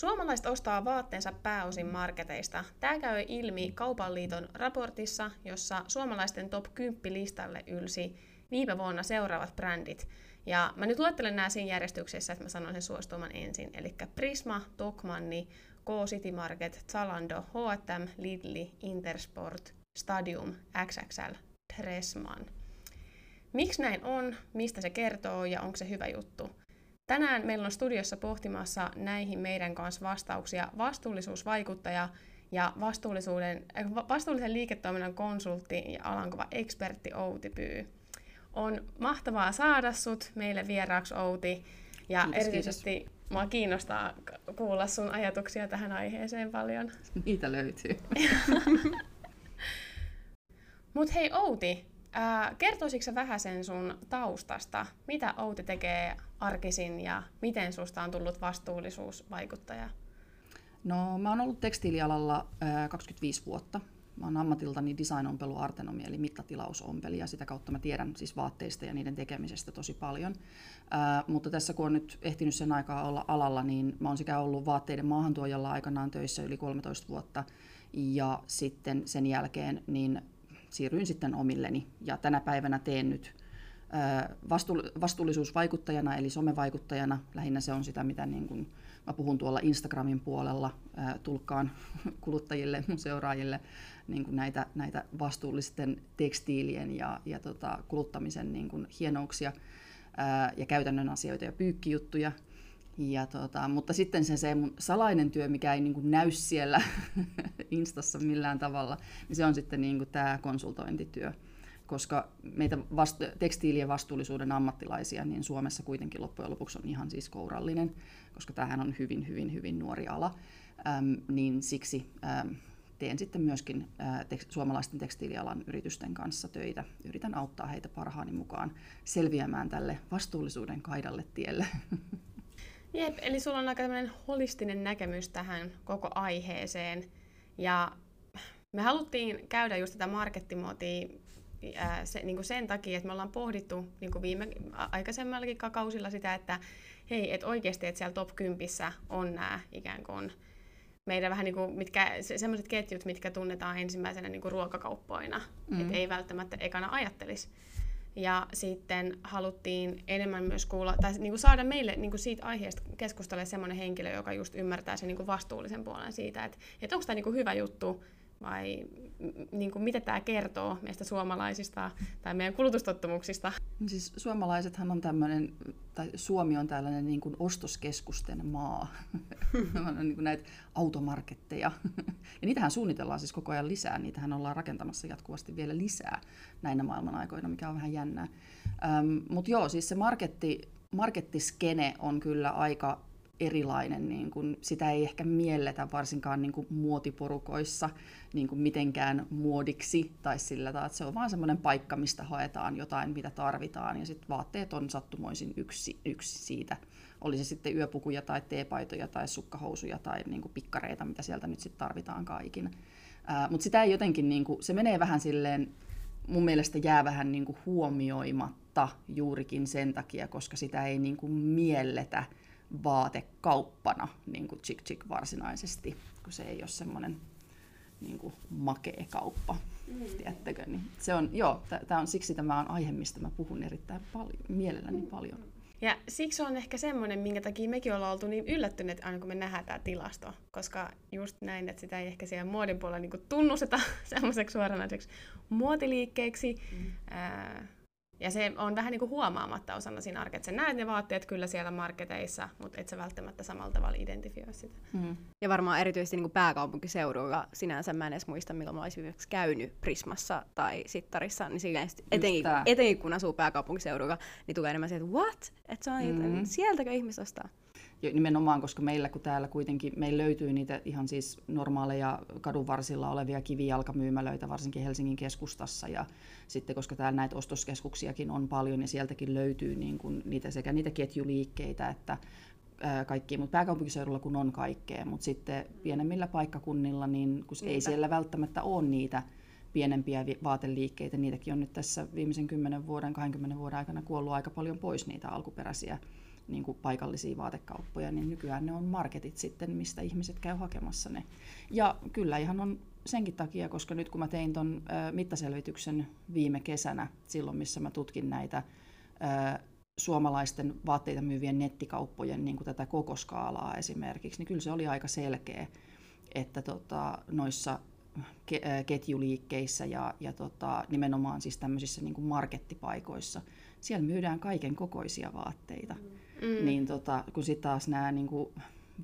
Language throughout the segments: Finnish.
Suomalaiset ostaa vaatteensa pääosin marketeista. Tämä käy ilmi Kaupan liiton raportissa, jossa suomalaisten top 10 listalle ylsi viime vuonna seuraavat brändit. Ja mä nyt luettelen nämä siinä järjestyksessä, että mä sanon sen suostuman ensin. Eli Prisma, Tokmanni, K-City Market, Zalando, H&M, Lidli, Intersport, Stadium, XXL, Dressman. Miksi näin on, mistä se kertoo ja onko se hyvä juttu? Tänään meillä on studiossa pohtimassa näihin meidän kanssa vastauksia vastuullisuusvaikuttaja ja vastuullisuuden, äh, vastuullisen liiketoiminnan konsultti ja alankova ekspertti Outi Pyy. On mahtavaa saada sut meille vieraaksi Outi ja kiitos, erityisesti kiitos. mua kiinnostaa kuulla sun ajatuksia tähän aiheeseen paljon. Niitä löytyy. Mutta hei Outi, Ää, kertoisitko vähän sen sun taustasta? Mitä Outi tekee arkisin ja miten susta on tullut vastuullisuusvaikuttaja? No mä oon ollut tekstiilialalla ää, 25 vuotta. Mä oon ammatiltani design-ompelu artenomi, eli mittatilausompeli, ja sitä kautta mä tiedän siis vaatteista ja niiden tekemisestä tosi paljon. Ää, mutta tässä kun on nyt ehtinyt sen aikaa olla alalla, niin mä oon sekä ollut vaatteiden maahantuojalla aikanaan töissä yli 13 vuotta, ja sitten sen jälkeen niin siirryin sitten omilleni. Ja tänä päivänä teen nyt vastuullisuusvaikuttajana, eli somevaikuttajana. Lähinnä se on sitä, mitä niin kuin mä puhun tuolla Instagramin puolella, tulkkaan kuluttajille, mun seuraajille niin kuin näitä, näitä vastuullisten tekstiilien ja, ja tota, kuluttamisen niin kuin hienouksia ja käytännön asioita ja pyykkijuttuja. Ja tota, mutta sitten se, se mun salainen työ, mikä ei niin kuin näy siellä Instassa millään tavalla, niin se on sitten niin kuin tämä konsultointityö. Koska meitä vastu- tekstiilien vastuullisuuden ammattilaisia, niin Suomessa kuitenkin loppujen lopuksi on ihan siis kourallinen, koska tämähän on hyvin, hyvin, hyvin nuori ala. Äm, niin siksi äm, teen sitten myöskin ä, te- suomalaisten tekstiilialan yritysten kanssa töitä. Yritän auttaa heitä parhaani mukaan selviämään tälle vastuullisuuden kaidalle tielle. Jep, eli sulla on aika tämmöinen holistinen näkemys tähän koko aiheeseen. Ja me haluttiin käydä just tätä markettimuotia ää, se, niin kuin sen takia, että me ollaan pohdittu niin kuin viime aikaisemmallakin kausilla sitä, että hei, että oikeasti, että siellä top 10 on nämä ikään kuin meidän vähän niin kuin, mitkä, se, sellaiset ketjut, mitkä tunnetaan ensimmäisenä niin kuin ruokakauppoina, mm. että ei välttämättä ekana ajattelisi. Ja sitten haluttiin enemmän myös kuulla, tai niin kuin saada meille niin kuin siitä aiheesta keskustella semmoinen henkilö, joka just ymmärtää sen niin kuin vastuullisen puolen siitä, että, että onko tämä niin kuin hyvä juttu vai niin kuin, mitä tämä kertoo meistä suomalaisista tai meidän kulutustottumuksista? Siis suomalaisethan on tämmöinen, tai Suomi on tällainen niin kuin ostoskeskusten maa. on niin kuin näitä automarketteja. ja niitähän suunnitellaan siis koko ajan lisää. Niitähän ollaan rakentamassa jatkuvasti vielä lisää näinä maailman aikoina, mikä on vähän jännää. Ähm, Mutta joo, siis se marketti, markettiskene on kyllä aika erilainen, niin kuin, sitä ei ehkä mielletä varsinkaan niin kuin muotiporukoissa niin kuin mitenkään muodiksi tai sillä tavalla, että se on vaan semmoinen paikka, mistä haetaan jotain, mitä tarvitaan ja sitten vaatteet on sattumoisin yksi, yksi siitä. Oli se sitten yöpukuja tai teepaitoja tai sukkahousuja tai niin kuin pikkareita, mitä sieltä nyt sitten tarvitaan kaikin. Mutta sitä ei jotenkin, niin kuin, se menee vähän silleen, mun mielestä jää vähän niin kuin huomioimatta juurikin sen takia, koska sitä ei niin kuin mielletä vaatekauppana, niin kuin chick chick varsinaisesti, kun se ei ole semmoinen niin kuin makea kauppa, mm. tiedättekö? Niin se on, joo, tämä on, siksi tämä on aihe, mistä mä puhun erittäin paljon, mielelläni paljon. Ja siksi on ehkä semmoinen, minkä takia mekin ollaan oltu niin yllättyneet aina kun me nähdään tämä tilasto. Koska just näin, että sitä ei ehkä siellä muodin puolella niin tunnusteta semmoiseksi suoranaiseksi muotiliikkeeksi. Mm. Ää, ja se on vähän niin kuin huomaamatta osana siinä arkea, että sä näet ne vaatteet kyllä siellä marketeissa, mutta et sä välttämättä samalla tavalla identifioi sitä. Mm. Ja varmaan erityisesti niin kuin pääkaupunkiseudulla sinänsä mä en edes muista, milloin mä olisin käynyt Prismassa tai Sittarissa, niin silleen, etenkin, etenkin kun asuu pääkaupunkiseudulla, niin tulee enemmän se, että what? Että se on mm. sieltäkö ihmiset ostaa? Nimenomaan, koska meillä kun täällä kuitenkin, meillä löytyy niitä ihan siis normaaleja kadun varsilla olevia kivijalkamyymälöitä, varsinkin Helsingin keskustassa, ja sitten koska täällä näitä ostoskeskuksiakin on paljon, ja sieltäkin löytyy niin kuin niitä, sekä niitä ketjuliikkeitä, että kaikki, mutta pääkaupunkiseudulla kun on kaikkea, mutta sitten pienemmillä paikkakunnilla, niin kun ei siellä välttämättä ole niitä pienempiä vaateliikkeitä, niitäkin on nyt tässä viimeisen 10 vuoden, 20 vuoden aikana kuollut aika paljon pois niitä alkuperäisiä niin kuin paikallisia vaatekauppoja, niin nykyään ne on marketit sitten, mistä ihmiset käy hakemassa ne. Ja kyllä ihan on senkin takia, koska nyt kun mä tein ton mittaselvityksen viime kesänä, silloin missä mä tutkin näitä suomalaisten vaatteita myyvien nettikauppojen niin kuin tätä koko skaalaa esimerkiksi, niin kyllä se oli aika selkeä, että tota, noissa ketjuliikkeissä ja, ja tota, nimenomaan siis tämmöisissä niin kuin markettipaikoissa, siellä myydään kaiken kokoisia vaatteita. Mm. Niin tota, kun sitten taas nämä niin kuin,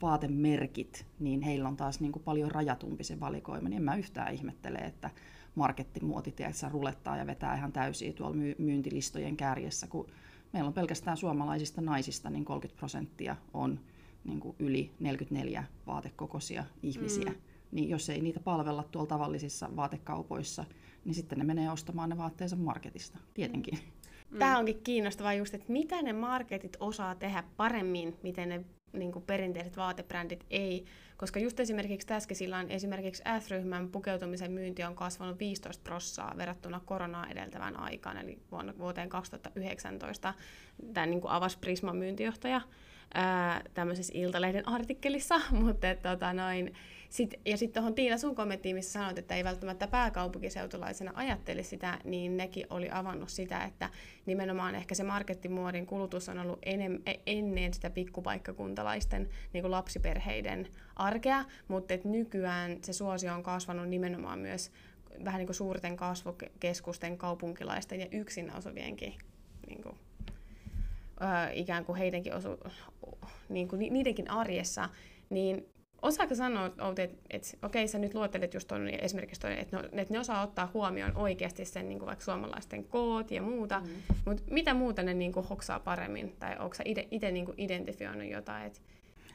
vaatemerkit, niin heillä on taas niin kuin paljon rajatumpi se valikoima, niin en mä yhtään ihmettele, että markettimuoti tiedätkö, rulettaa ja vetää ihan täysiä tuolla myyntilistojen kärjessä, kun meillä on pelkästään suomalaisista naisista niin 30 prosenttia on niin kuin yli 44 vaatekokoisia ihmisiä. Mm. Niin jos ei niitä palvella tuolla tavallisissa vaatekaupoissa, niin sitten ne menee ostamaan ne vaatteensa marketista, tietenkin. Mm. Tämä onkin kiinnostavaa just, että mitä ne marketit osaa tehdä paremmin, miten ne niin kuin perinteiset vaatebrändit ei. Koska just esimerkiksi Täskisillä on esimerkiksi S-ryhmän pukeutumisen myynti on kasvanut 15 prossaa verrattuna koronaa edeltävän aikaan, eli vuonna, vuoteen 2019. Tämä niin kuin avasi Prisman myyntijohtaja tämmöisessä Iltalehden artikkelissa, mutta tota noin, sit, ja sitten tuohon Tiina sun kommenttiin, missä sanoit, että ei välttämättä pääkaupunkiseutulaisena ajatteli sitä, niin nekin oli avannut sitä, että nimenomaan ehkä se markettimuodin kulutus on ollut enem, e, ennen sitä pikkupaikkakuntalaisten niin kuin lapsiperheiden arkea, mutta et nykyään se suosio on kasvanut nimenomaan myös vähän niin kuin suurten kasvukeskusten kaupunkilaisten ja yksin asuvienkin niin kuin, ikään kuin heidänkin osu, niin kuin niidenkin arjessa, niin Osaako sanoa, Outi, että et, okei, sä nyt luottelet just tuon esimerkiksi että, no, että ne osaa ottaa huomioon oikeasti sen niin kuin vaikka suomalaisten koot ja muuta, mm. mutta mitä muuta ne niin kuin hoksaa paremmin, tai onko sä itse niin identifioinut jotain? Et...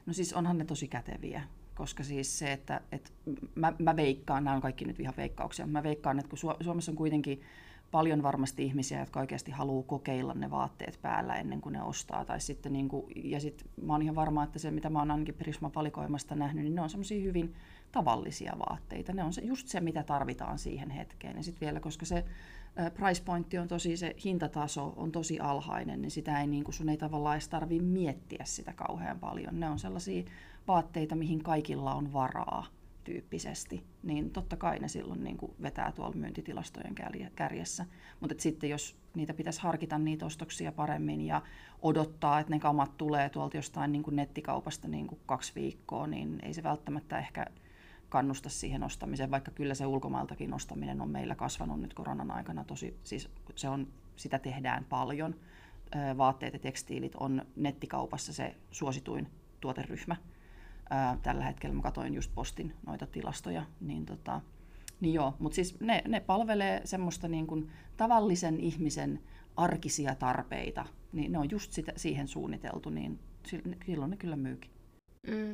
No siis onhan ne tosi käteviä, koska siis se, että, että mä, mä veikkaan, nämä on kaikki nyt ihan veikkauksia, mä veikkaan, että kun Suomessa on kuitenkin paljon varmasti ihmisiä, jotka oikeasti haluaa kokeilla ne vaatteet päällä ennen kuin ne ostaa. Tai sitten niin kuin, ja sitten mä oon ihan varma, että se mitä mä oon ainakin Prisma valikoimasta nähnyt, niin ne on semmoisia hyvin tavallisia vaatteita. Ne on se, just se, mitä tarvitaan siihen hetkeen. Ja sitten vielä, koska se price pointti on tosi, se hintataso on tosi alhainen, niin sitä ei niin kuin sun ei tavallaan edes tarvitse miettiä sitä kauhean paljon. Ne on sellaisia vaatteita, mihin kaikilla on varaa tyyppisesti, niin totta kai ne silloin niin kuin vetää tuolla myyntitilastojen kärjessä. Mutta sitten jos niitä pitäisi harkita niitä ostoksia paremmin ja odottaa, että ne kamat tulee tuolta jostain niin kuin nettikaupasta niin kuin kaksi viikkoa, niin ei se välttämättä ehkä kannusta siihen ostamiseen, vaikka kyllä se ulkomailtakin ostaminen on meillä kasvanut nyt koronan aikana tosi, siis se on, sitä tehdään paljon. Vaatteet ja tekstiilit on nettikaupassa se suosituin tuoteryhmä ää, tällä hetkellä mä katsoin just postin noita tilastoja, niin, tota, niin joo, mutta siis ne, ne palvelee semmoista niin kuin tavallisen ihmisen arkisia tarpeita, niin ne on just sitä, siihen suunniteltu, niin silloin ne kyllä myykin. Mm.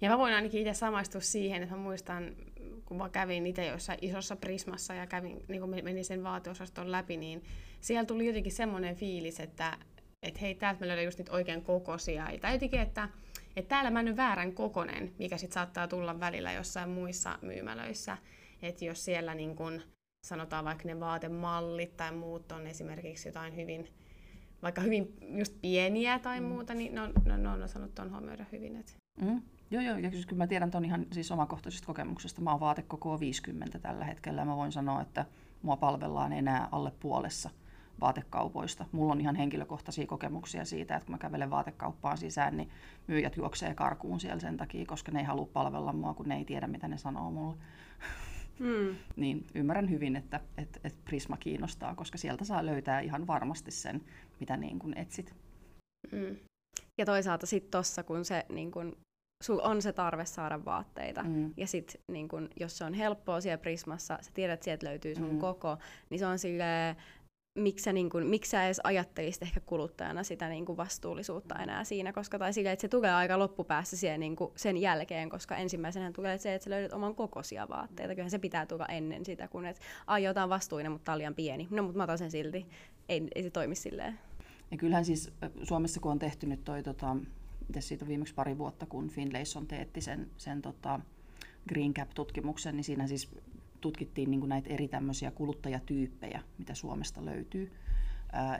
Ja mä voin ainakin itse samaistua siihen, että mä muistan, kun mä kävin itse jossain isossa Prismassa ja kävin, niin kun menin sen vaateosaston läpi, niin siellä tuli jotenkin semmoinen fiilis, että, että hei, täältä mä löydän just niitä oikein kokoisia. Tai jotenkin, että että täällä mä nyt väärän kokonen, mikä sitten saattaa tulla välillä jossain muissa myymälöissä. Että jos siellä niin kun, sanotaan vaikka ne vaatemallit tai muut on esimerkiksi jotain hyvin, vaikka hyvin just pieniä tai mm. muuta, niin ne on, ne, ne on osannut tuon huomioida hyvin. Et. Mm. Joo, joo, ja siis kyllä mä tiedän tuon ihan siis omakohtaisesta kokemuksesta. Mä oon vaatekoko 50 tällä hetkellä ja mä voin sanoa, että mua palvellaan enää alle puolessa – vaatekaupoista. Mulla on ihan henkilökohtaisia kokemuksia siitä, että kun mä kävelen vaatekauppaan sisään, niin myyjät juoksee karkuun siellä sen takia, koska ne ei halua palvella mua, kun ne ei tiedä, mitä ne sanoo mulle. Hmm. niin ymmärrän hyvin, että, että, että Prisma kiinnostaa, koska sieltä saa löytää ihan varmasti sen, mitä niin kuin etsit. Hmm. Ja toisaalta sitten tuossa, kun se niin kun, sul on se tarve saada vaatteita, mm. ja sitten niin kun, jos se on helppoa siellä Prismassa, sä tiedät, että sieltä löytyy sun mm. koko, niin se on silleen, miksi sä, niin kuin, miksi sä edes ajattelisit ehkä kuluttajana sitä niin kuin vastuullisuutta enää siinä, koska tai sille, että se tulee aika loppupäässä siihen, niin kuin sen jälkeen, koska ensimmäisenä tulee se, että sä löydät oman kokoisia vaatteita. Kyllähän se pitää tulla ennen sitä, kun et ai jotain vastuinen, mutta on liian pieni. No, mutta mä otan sen silti. Ei, ei se toimi silleen. Ja kyllähän siis Suomessa, kun on tehty nyt toi, tota, siitä on viimeksi pari vuotta, kun Finlayson teetti sen, sen tota, Green Cap-tutkimuksen, niin siinä siis tutkittiin niin kuin näitä eri tämmöisiä kuluttajatyyppejä, mitä Suomesta löytyy.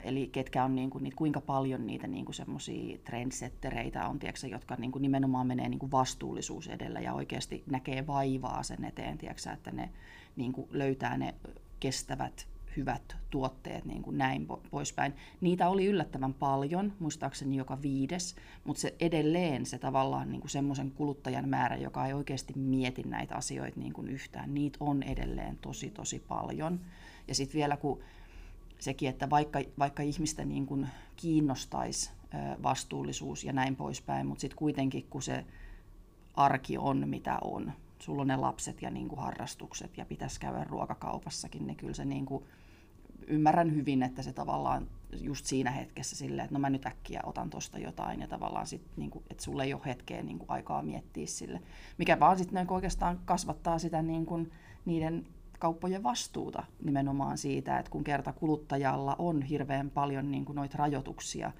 eli ketkä on niin kuin, niitä, kuinka paljon niitä niin kuin semmoisia trendsettereitä on, tiedätkö, jotka niin kuin nimenomaan menee niin kuin vastuullisuus edellä ja oikeasti näkee vaivaa sen eteen, tiedätkö, että ne niin kuin löytää ne kestävät hyvät tuotteet, niin kuin näin poispäin. Niitä oli yllättävän paljon, muistaakseni joka viides, mutta se edelleen se tavallaan niin kuin semmoisen kuluttajan määrä, joka ei oikeasti mieti näitä asioita niin kuin yhtään, niitä on edelleen tosi tosi paljon. Ja sitten vielä kun sekin, että vaikka, vaikka ihmistä niin kuin kiinnostaisi vastuullisuus ja näin poispäin, mutta sitten kuitenkin kun se arki on mitä on, sulla on ne lapset ja niin kuin harrastukset ja pitäisi käydä ruokakaupassakin, niin kyllä se niin kuin, ymmärrän hyvin, että se tavallaan just siinä hetkessä silleen, että no mä nyt äkkiä otan tosta jotain ja tavallaan sit, niin kuin, että sulle ei ole hetkeä niin kuin, aikaa miettiä sille. Mikä vaan sitten niin oikeastaan kasvattaa sitä niin kuin, niiden kauppojen vastuuta nimenomaan siitä, että kun kerta kuluttajalla on hirveän paljon niin kuin noita rajoituksia,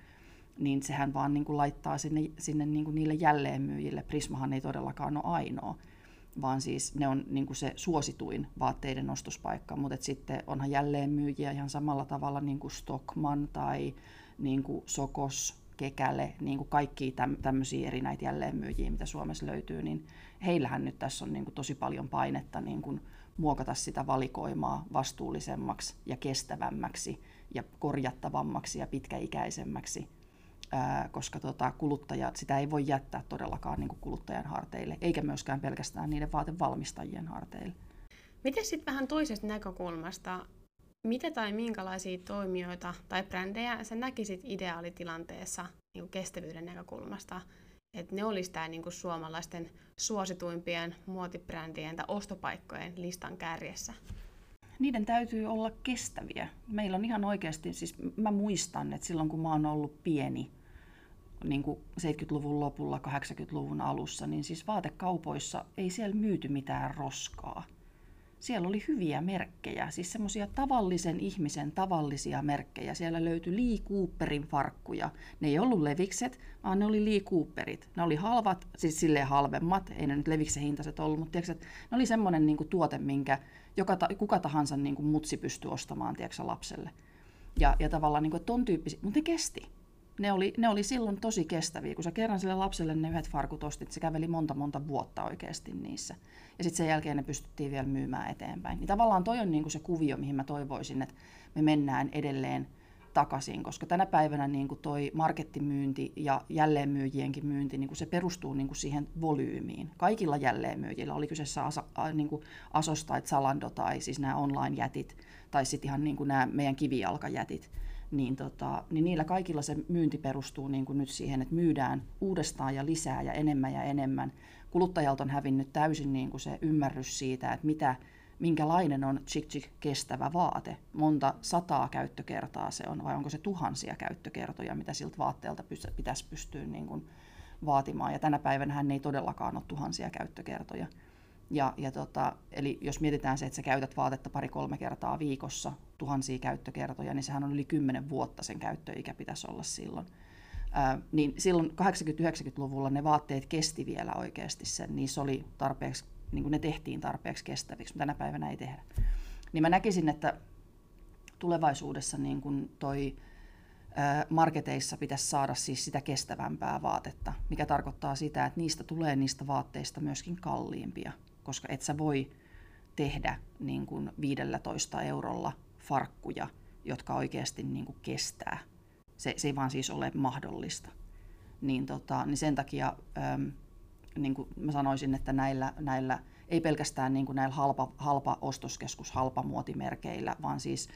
niin sehän vaan niin kuin laittaa sinne, sinne niin kuin niille jälleenmyyjille. Prismahan ei todellakaan ole ainoa, vaan siis ne on niin kuin se suosituin vaatteiden ostospaikka, mutta sitten onhan jälleenmyyjiä ihan samalla tavalla niin kuin Stockman tai niin kuin Sokos, Kekäle, niin kuin kaikki tämmöisiä eri näitä jälleenmyyjiä, mitä Suomessa löytyy, niin heillähän nyt tässä on niin kuin tosi paljon painetta niin kuin muokata sitä valikoimaa vastuullisemmaksi ja kestävämmäksi ja korjattavammaksi ja pitkäikäisemmäksi, koska tota, kuluttajat, sitä ei voi jättää todellakaan niin kuluttajan harteille, eikä myöskään pelkästään niiden vaatevalmistajien harteille. Miten sitten vähän toisesta näkökulmasta, mitä tai minkälaisia toimijoita tai brändejä sä näkisit ideaalitilanteessa niin kestävyyden näkökulmasta että ne olisi tämä niinku suomalaisten suosituimpien muotibrändien tai ostopaikkojen listan kärjessä? Niiden täytyy olla kestäviä. Meillä on ihan oikeasti, siis mä muistan, että silloin kun mä oon ollut pieni, niin kuin 70-luvun lopulla, 80-luvun alussa, niin siis vaatekaupoissa ei siellä myyty mitään roskaa siellä oli hyviä merkkejä, siis semmoisia tavallisen ihmisen tavallisia merkkejä. Siellä löytyi Lee Cooperin farkkuja. Ne ei ollut levikset, vaan ne oli Lee Cooperit. Ne oli halvat, siis silleen halvemmat, ei ne nyt leviksen hintaiset ollut, mutta tiedätkö, ne oli semmoinen niin tuote, minkä joka ta, kuka tahansa niin kuin mutsi pystyi ostamaan tiedätkö, lapselle. Ja, ja tavallaan niin kuin, ton tyyppisiä, mutta ne kesti ne oli, ne oli silloin tosi kestäviä. Kun sä kerran sille lapselle ne yhdet farkut ostit, se käveli monta monta vuotta oikeasti niissä. Ja sitten sen jälkeen ne pystyttiin vielä myymään eteenpäin. Niin tavallaan toi on niinku se kuvio, mihin mä toivoisin, että me mennään edelleen takaisin, koska tänä päivänä niin kuin toi markettimyynti ja jälleenmyyjienkin myynti, niin kuin se perustuu niin kuin siihen volyymiin. Kaikilla jälleenmyyjillä, oli kyseessä Asa, niin kuin Asos tai Zalando tai siis nämä online-jätit, tai sitten ihan niin kuin nämä meidän kivijalkajätit, niin, tota, niin niillä kaikilla se myynti perustuu niin kuin nyt siihen, että myydään uudestaan ja lisää ja enemmän ja enemmän. Kuluttajalta on hävinnyt täysin niin kuin se ymmärrys siitä, että mitä, minkälainen on chick kestävä vaate. Monta sataa käyttökertaa se on vai onko se tuhansia käyttökertoja, mitä siltä vaatteelta pitäisi pystyä niin kuin vaatimaan. Ja tänä päivänä hän ei todellakaan ole tuhansia käyttökertoja. Ja, ja tota, eli jos mietitään se, että sä käytät vaatetta pari-kolme kertaa viikossa, tuhansia käyttökertoja, niin sehän on yli 10 vuotta sen käyttöikä pitäisi olla silloin. Ää, niin silloin 80-90-luvulla ne vaatteet kesti vielä oikeasti sen, niissä oli tarpeeksi, niin kuin ne tehtiin tarpeeksi kestäviksi, mutta tänä päivänä ei tehdä. Niin mä näkisin, että tulevaisuudessa niin kuin toi marketeissa pitäisi saada siis sitä kestävämpää vaatetta, mikä tarkoittaa sitä, että niistä tulee niistä vaatteista myöskin kalliimpia koska et sä voi tehdä niin kuin 15 eurolla farkkuja, jotka oikeasti niin kuin kestää. Se, se ei vaan siis ole mahdollista. Niin, tota, niin sen takia niin kuin mä sanoisin, että näillä, näillä ei pelkästään niin kuin näillä halpa, halpa ostoskeskus, halpa muotimerkeillä, vaan siis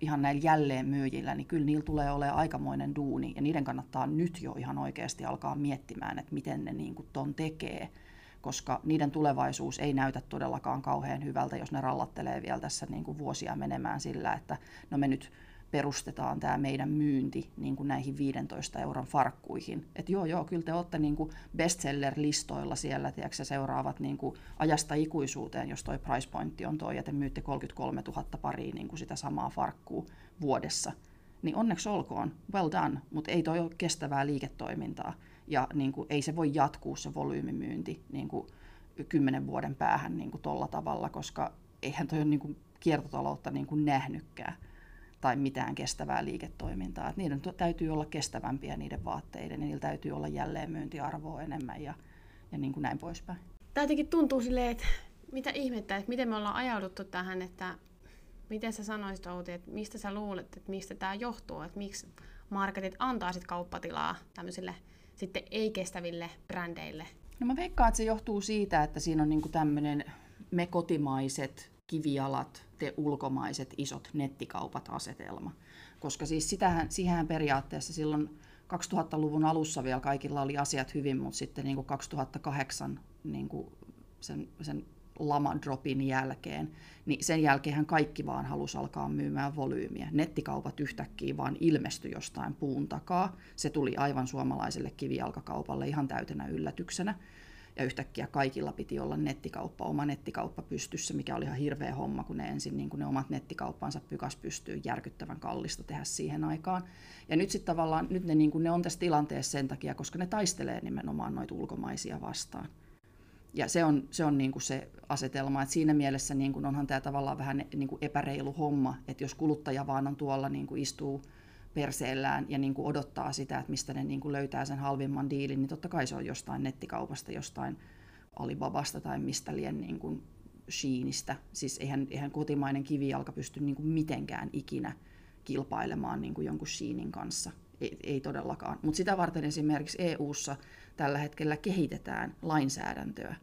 ihan näillä jälleenmyyjillä, niin kyllä niillä tulee olemaan aikamoinen duuni, ja niiden kannattaa nyt jo ihan oikeasti alkaa miettimään, että miten ne niin kuin ton tekee, koska niiden tulevaisuus ei näytä todellakaan kauhean hyvältä, jos ne rallattelee vielä tässä niin kuin vuosia menemään sillä, että no me nyt perustetaan tämä meidän myynti niin kuin näihin 15 euron farkkuihin. Että joo, joo, kyllä te olette niin kuin bestseller-listoilla siellä, tiedätkö, seuraavat niin kuin ajasta ikuisuuteen, jos toi price pointti on toi, ja te myytte 33 000 pariin niin kuin sitä samaa farkkuu vuodessa. Niin onneksi olkoon, well done, mutta ei toi ole kestävää liiketoimintaa ja niin kuin, ei se voi jatkuu se volyymimyynti niin kuin, kymmenen vuoden päähän niin kuin, tolla tavalla, koska eihän toi ole niin kuin, kiertotaloutta niin kuin, nähnytkään. Tai mitään kestävää liiketoimintaa. Et niiden täytyy olla kestävämpiä niiden vaatteiden, ja niillä täytyy olla jälleenmyyntiarvoa enemmän ja, ja niin kuin näin poispäin. Tämä jotenkin tuntuu silleen, että mitä ihmettä, että miten me ollaan ajauduttu tähän, että miten sä sanoisit Outi, että mistä sä luulet, että mistä tämä johtuu, että miksi marketit antaa sit kauppatilaa tämmöisille sitten ei-kestäville brändeille? No mä veikkaan, että se johtuu siitä, että siinä on niinku tämmöinen me kotimaiset kivialat, te ulkomaiset isot nettikaupat asetelma. Koska siis sitähän, siihen periaatteessa silloin 2000-luvun alussa vielä kaikilla oli asiat hyvin, mutta sitten niin kuin 2008 niin kuin sen, sen lama-dropin jälkeen, niin sen jälkeen kaikki vaan halusi alkaa myymään volyymiä. Nettikaupat yhtäkkiä vaan ilmestyi jostain puun takaa. Se tuli aivan suomalaiselle kivijalkakaupalle ihan täytenä yllätyksenä. Ja yhtäkkiä kaikilla piti olla nettikauppa, oma nettikauppa pystyssä, mikä oli ihan hirveä homma, kun ne ensin niin kun ne omat nettikauppansa pykäs pystyy järkyttävän kallista tehdä siihen aikaan. Ja nyt sitten tavallaan, nyt ne, niin ne on tässä tilanteessa sen takia, koska ne taistelee nimenomaan noita ulkomaisia vastaan. Ja se on, se, on niin kuin se asetelma, että siinä mielessä niin kuin onhan tämä tavallaan vähän niin kuin epäreilu homma, että jos kuluttaja vaan on tuolla niin kuin istuu perseellään ja niin kuin odottaa sitä, että mistä ne niin kuin löytää sen halvimman diilin, niin totta kai se on jostain nettikaupasta, jostain Alibabasta tai mistä lien niin kuin Sheenistä. Siis eihän, eihän kotimainen kivijalka pysty niin kuin mitenkään ikinä kilpailemaan niin kuin jonkun Sheenin kanssa. Ei, ei todellakaan. Mutta sitä varten esimerkiksi EU:ssa tällä hetkellä kehitetään lainsäädäntöä.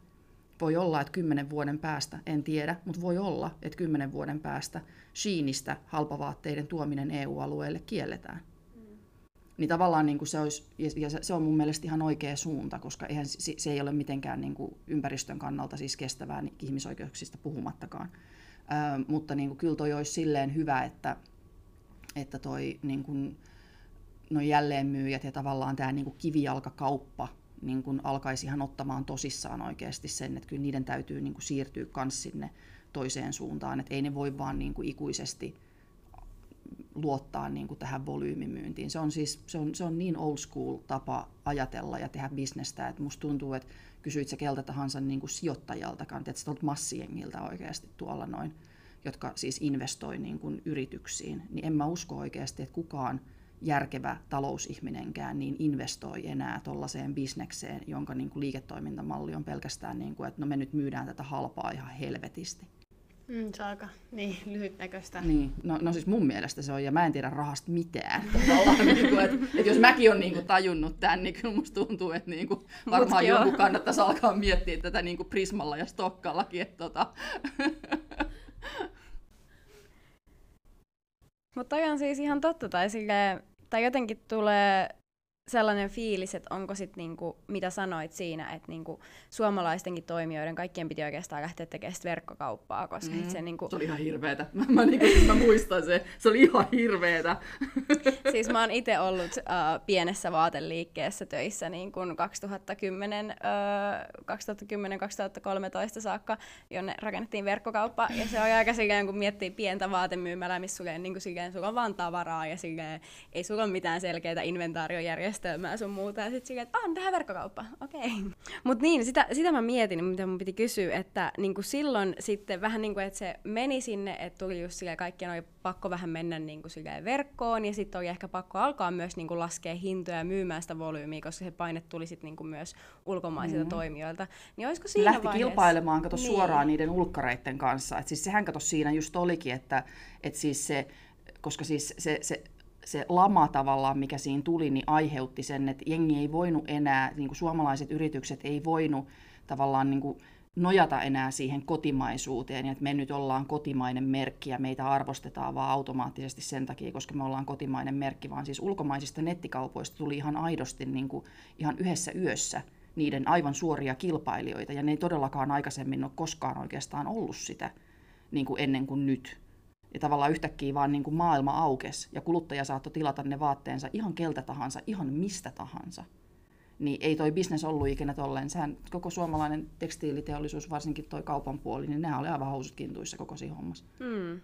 Voi olla, että kymmenen vuoden päästä, en tiedä, mutta voi olla, että kymmenen vuoden päästä Sheenistä halpavaatteiden tuominen EU-alueelle kielletään. Mm. Niin tavallaan niin kuin se, olisi, ja se on mun mielestä ihan oikea suunta, koska eihän, se ei ole mitenkään niin kuin ympäristön kannalta siis kestävää niin ihmisoikeuksista puhumattakaan. Ö, mutta niin kuin, kyllä toi olisi silleen hyvä, että, että toi niin kuin, no jälleenmyyjät ja tavallaan tämä niin kuin kivijalkakauppa niin kuin alkaisi ihan ottamaan tosissaan oikeasti sen, että kyllä niiden täytyy niin kuin siirtyä myös sinne toiseen suuntaan, että ei ne voi vaan niin kuin ikuisesti luottaa niin kuin tähän volyymimyyntiin. Se on, siis, se, on, se on niin old school tapa ajatella ja tehdä bisnestä, että musta tuntuu, että kysyit se keltä tahansa niin kuin sijoittajaltakaan, että tuolta massiengiltä oikeasti tuolla noin, jotka siis investoi niin kuin yrityksiin, niin en mä usko oikeasti, että kukaan – järkevä talousihminenkään niin investoi enää tuollaiseen bisnekseen, jonka niin kuin liiketoimintamalli on pelkästään, niin kuin, että no me nyt myydään tätä halpaa ihan helvetisti. Mm, se on aika niin, lyhytnäköistä. Niin, no, no siis mun mielestä se on, ja mä en tiedä rahasta mitään. niin kuin, että, että jos mäkin olen niin kuin, tajunnut tämän, niin kyllä musta tuntuu, että niin kuin, varmaan joku kannattaisi alkaa miettiä tätä niin kuin Prismalla ja Stokkallakin. Että, tota... Mutta toi on siis ihan totta, tai silleen, tai jotenkin tulee sellainen fiilis, että onko sitten niinku, mitä sanoit siinä, että niinku suomalaistenkin toimijoiden kaikkien piti oikeastaan lähteä tekemään verkkokauppaa, koska mm. se niinku... Se oli ihan hirveetä. Mä, mä, niinku, mä muistan se. Se oli ihan hirveetä. siis mä oon itse ollut uh, pienessä vaateliikkeessä töissä niin kuin 2010, uh, 2010-2013 saakka, jonne rakennettiin verkkokauppa. Ja se on aika silleen, kun miettii pientä vaatemyymälää, missä sulla, niin kuin silleen, sulla on vaan tavaraa ja silleen, ei sulla ole mitään selkeää inventaariojärjestelmää järjestelmää sun muuta. Ja sitten silleen, että ah, tähän verkkokauppa, okei. Okay. Mutta niin, sitä, sitä mä mietin, mitä mun piti kysyä, että niin kuin silloin sitten vähän niin kuin, että se meni sinne, että tuli just silleen, kaikkien oli pakko vähän mennä niin kuin silleen verkkoon, ja sitten oli ehkä pakko alkaa myös niin kuin laskea hintoja ja myymään sitä volyymiä, koska se paine tuli sitten niin kuin myös ulkomaisilta mm. toimijoilta. Niin olisiko siinä Lähti vaiheessa... kilpailemaan, kato niin. suoraan niiden ulkkareiden kanssa. Et siis sehän kato siinä just olikin, että, että siis se, koska siis se, se se lama tavallaan, mikä siinä tuli, niin aiheutti sen, että jengi ei voinut enää, niin kuin suomalaiset yritykset ei voinut tavallaan niin kuin nojata enää siihen kotimaisuuteen, että me nyt ollaan kotimainen merkki ja meitä arvostetaan vaan automaattisesti sen takia, koska me ollaan kotimainen merkki, vaan siis ulkomaisista nettikaupoista tuli ihan aidosti niin kuin, ihan yhdessä yössä niiden aivan suoria kilpailijoita, ja ne ei todellakaan aikaisemmin ole koskaan oikeastaan ollut sitä niin kuin ennen kuin nyt. Ja tavallaan yhtäkkiä vaan niin kuin maailma aukesi ja kuluttaja saattoi tilata ne vaatteensa ihan keltä tahansa, ihan mistä tahansa. Niin ei toi bisnes ollut ikinä tolleen. Sehän koko suomalainen tekstiiliteollisuus, varsinkin toi kaupan puoli, niin nehän oli aivan housut kintuissa koko siinä hommassa. Hmm.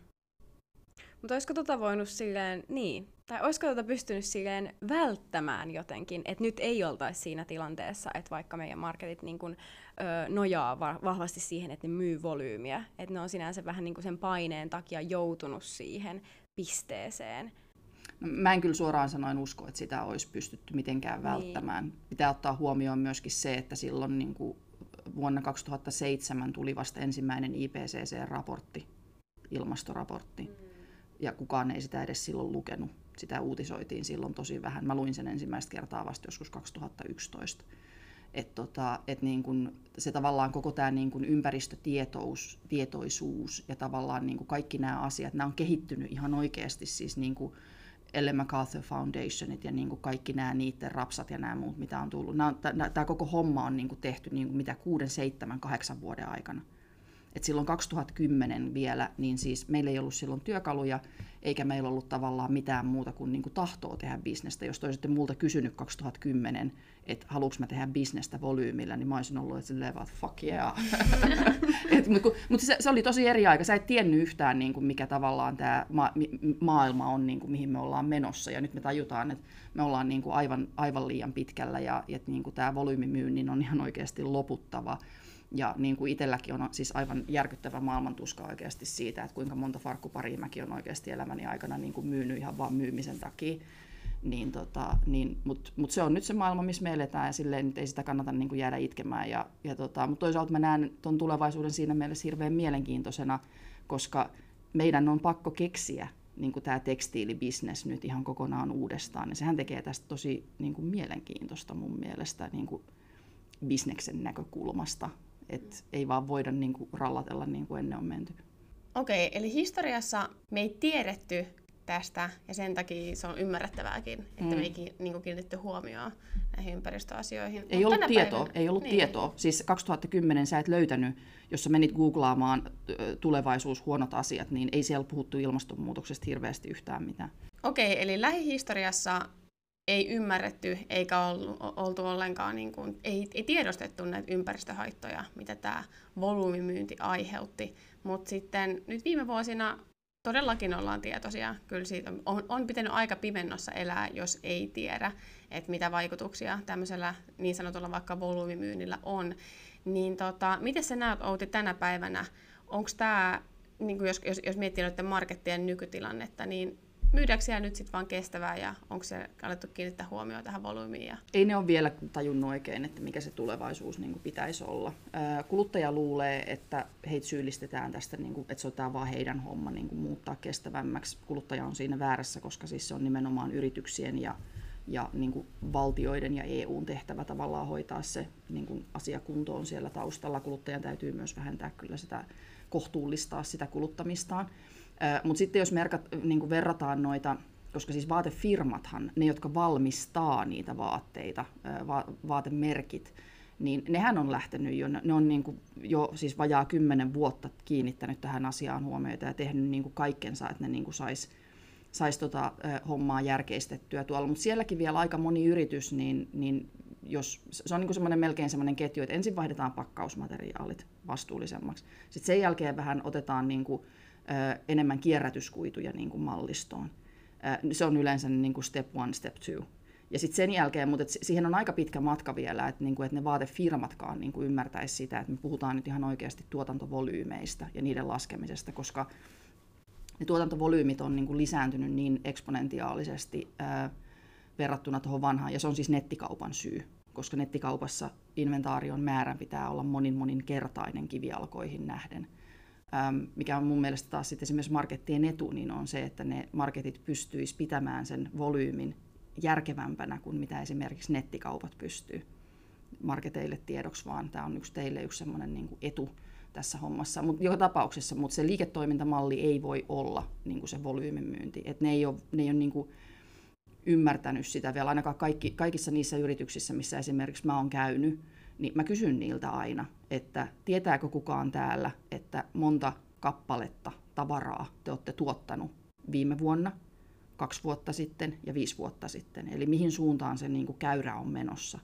Mutta olisiko tota voinut silleen, niin, tai olisiko tota pystynyt silleen välttämään jotenkin, että nyt ei oltaisi siinä tilanteessa, että vaikka meidän marketit niin kun, ö, nojaa va- vahvasti siihen, että ne myy volyymiä, että ne on sinänsä vähän niin kuin sen paineen takia joutunut siihen pisteeseen. No, mä en kyllä suoraan sanoen usko, että sitä olisi pystytty mitenkään niin. välttämään. Niin. Pitää ottaa huomioon myöskin se, että silloin niin kuin vuonna 2007 tuli vasta ensimmäinen IPCC-raportti, ilmastoraportti, mm. ja kukaan ei sitä edes silloin lukenut. Sitä uutisoitiin silloin tosi vähän. Mä luin sen ensimmäistä kertaa vasta joskus 2011. Että tota, et niin kun se tavallaan koko tämä niin ympäristötietoisuus ja tavallaan niin kaikki nämä asiat, nämä on kehittynyt ihan oikeasti siis niin kuin Elle MacArthur Foundationit ja niin kuin kaikki nämä niiden rapsat ja nämä muut, mitä on tullut. Tämä koko homma on niin kuin tehty niin kuin mitä 6, 7, 8 vuoden aikana. Et silloin 2010 vielä, niin siis meillä ei ollut silloin työkaluja, eikä meillä ollut tavallaan mitään muuta kuin, niin kuin tahtoa tehdä bisnestä. Jos olisitte multa kysynyt 2010, että haluanko mä tehdä bisnestä volyymillä, niin mä olisin ollut, että silleen vaan, fuck yeah. Mutta mut se, se, oli tosi eri aika. Sä et tiennyt yhtään, niin kuin mikä tavallaan tämä ma- maailma on, niin kuin, mihin me ollaan menossa. Ja nyt me tajutaan, että me ollaan niin kuin aivan, aivan liian pitkällä ja että niin tämä volyymimyynnin on ihan oikeasti loputtava. Ja niin kuin itselläkin on siis aivan järkyttävä maailmantuska oikeasti siitä, että kuinka monta farkkuparia mäkin on oikeasti elämäni aikana niin kuin myynyt ihan vaan myymisen takia. Niin tota, niin, Mutta mut se on nyt se maailma, missä me eletään ja silleen nyt ei sitä kannata niin kuin jäädä itkemään. Ja, ja tota, mutta toisaalta mä näen tuon tulevaisuuden siinä mielessä hirveän mielenkiintoisena, koska meidän on pakko keksiä niin kuin tämä tekstiilibisnes nyt ihan kokonaan uudestaan. Ja sehän tekee tästä tosi niin kuin mielenkiintoista mun mielestä niin kuin bisneksen näkökulmasta. Että ei vaan voida niin kuin rallatella niin kuin ennen on menty. Okei, eli historiassa me ei tiedetty tästä, ja sen takia se on ymmärrettävääkin, että mm. me ei niin kiinnitetty huomioon näihin ympäristöasioihin. Ei ollut tietoa, päivänä, ei ollut niin. tietoa. Siis 2010 sä et löytänyt, jos sä menit googlaamaan tulevaisuus, huonot asiat, niin ei siellä puhuttu ilmastonmuutoksesta hirveästi yhtään mitään. Okei, eli lähihistoriassa ei ymmärretty eikä ollut, oltu ollenkaan, niin kuin, ei, ei tiedostettu näitä ympäristöhaittoja, mitä tämä volyymimyynti aiheutti. Mutta sitten nyt viime vuosina todellakin ollaan tietoisia. Kyllä siitä on, on pitänyt aika pimennossa elää, jos ei tiedä, että mitä vaikutuksia tämmöisellä niin sanotulla vaikka volyymimyynnillä on. Niin tota, miten sä näet Outi tänä päivänä? Onko tämä, niin jos, jos, jos miettii noiden markettien nykytilannetta, niin myydäänkö siellä nyt sitten vaan kestävää ja onko se alettu kiinnittää huomioon tähän volyymiin? Ja... Ei ne ole vielä tajunnut oikein, että mikä se tulevaisuus niin kuin pitäisi olla. Kuluttaja luulee, että heitä syyllistetään tästä, niin kuin, että se on tämä vaan heidän homma niin kuin muuttaa kestävämmäksi. Kuluttaja on siinä väärässä, koska siis se on nimenomaan yrityksien ja, ja niin kuin valtioiden ja EUn tehtävä tavallaan hoitaa se niin kuin asia kuntoon siellä taustalla. Kuluttajan täytyy myös vähentää kyllä sitä kohtuullistaa sitä kuluttamistaan. Mutta sitten jos merkat, niin kuin verrataan noita, koska siis vaatefirmathan, ne jotka valmistaa niitä vaatteita, va- vaatemerkit, niin nehän on lähtenyt jo, ne on niin kuin jo siis vajaa kymmenen vuotta kiinnittänyt tähän asiaan huomiota ja tehnyt niin kuin kaikkensa, että ne niin sais, sais tota, hommaa järkeistettyä tuolla. Mutta sielläkin vielä aika moni yritys, niin, niin jos, se on niin semmoinen melkein semmoinen ketju, että ensin vaihdetaan pakkausmateriaalit vastuullisemmaksi. Sitten sen jälkeen vähän otetaan niin kuin enemmän kierrätyskuituja niin kuin mallistoon. Se on yleensä niin kuin step one, step two. Ja sitten sen jälkeen, mutta siihen on aika pitkä matka vielä, että, niin kuin, että ne vaatefirmatkaan niin kuin ymmärtäisi sitä, että me puhutaan nyt ihan oikeasti tuotantovolyymeistä ja niiden laskemisesta, koska ne tuotantovolyymit on niin kuin lisääntynyt niin eksponentiaalisesti ää, verrattuna tuohon vanhaan, ja se on siis nettikaupan syy, koska nettikaupassa inventaarion määrän pitää olla monin monin kertainen kivialkoihin nähden mikä on mun mielestä taas sitten esimerkiksi markettien etu, niin on se, että ne marketit pystyis pitämään sen volyymin järkevämpänä kuin mitä esimerkiksi nettikaupat pystyy. Marketeille tiedoksi vaan, tämä on yksi teille yksi semmoinen niin etu tässä hommassa. Mutta joka tapauksessa, mutta se liiketoimintamalli ei voi olla niin kuin se volyymimyynti. Et ne ei ole, ne ei ole niin kuin ymmärtänyt sitä vielä, ainakaan kaikki, kaikissa niissä yrityksissä, missä esimerkiksi mä oon käynyt, niin mä kysyn niiltä aina, että tietääkö kukaan täällä, että monta kappaletta tavaraa te olette tuottanut viime vuonna, kaksi vuotta sitten ja viisi vuotta sitten. Eli mihin suuntaan se niin kuin käyrä on menossa.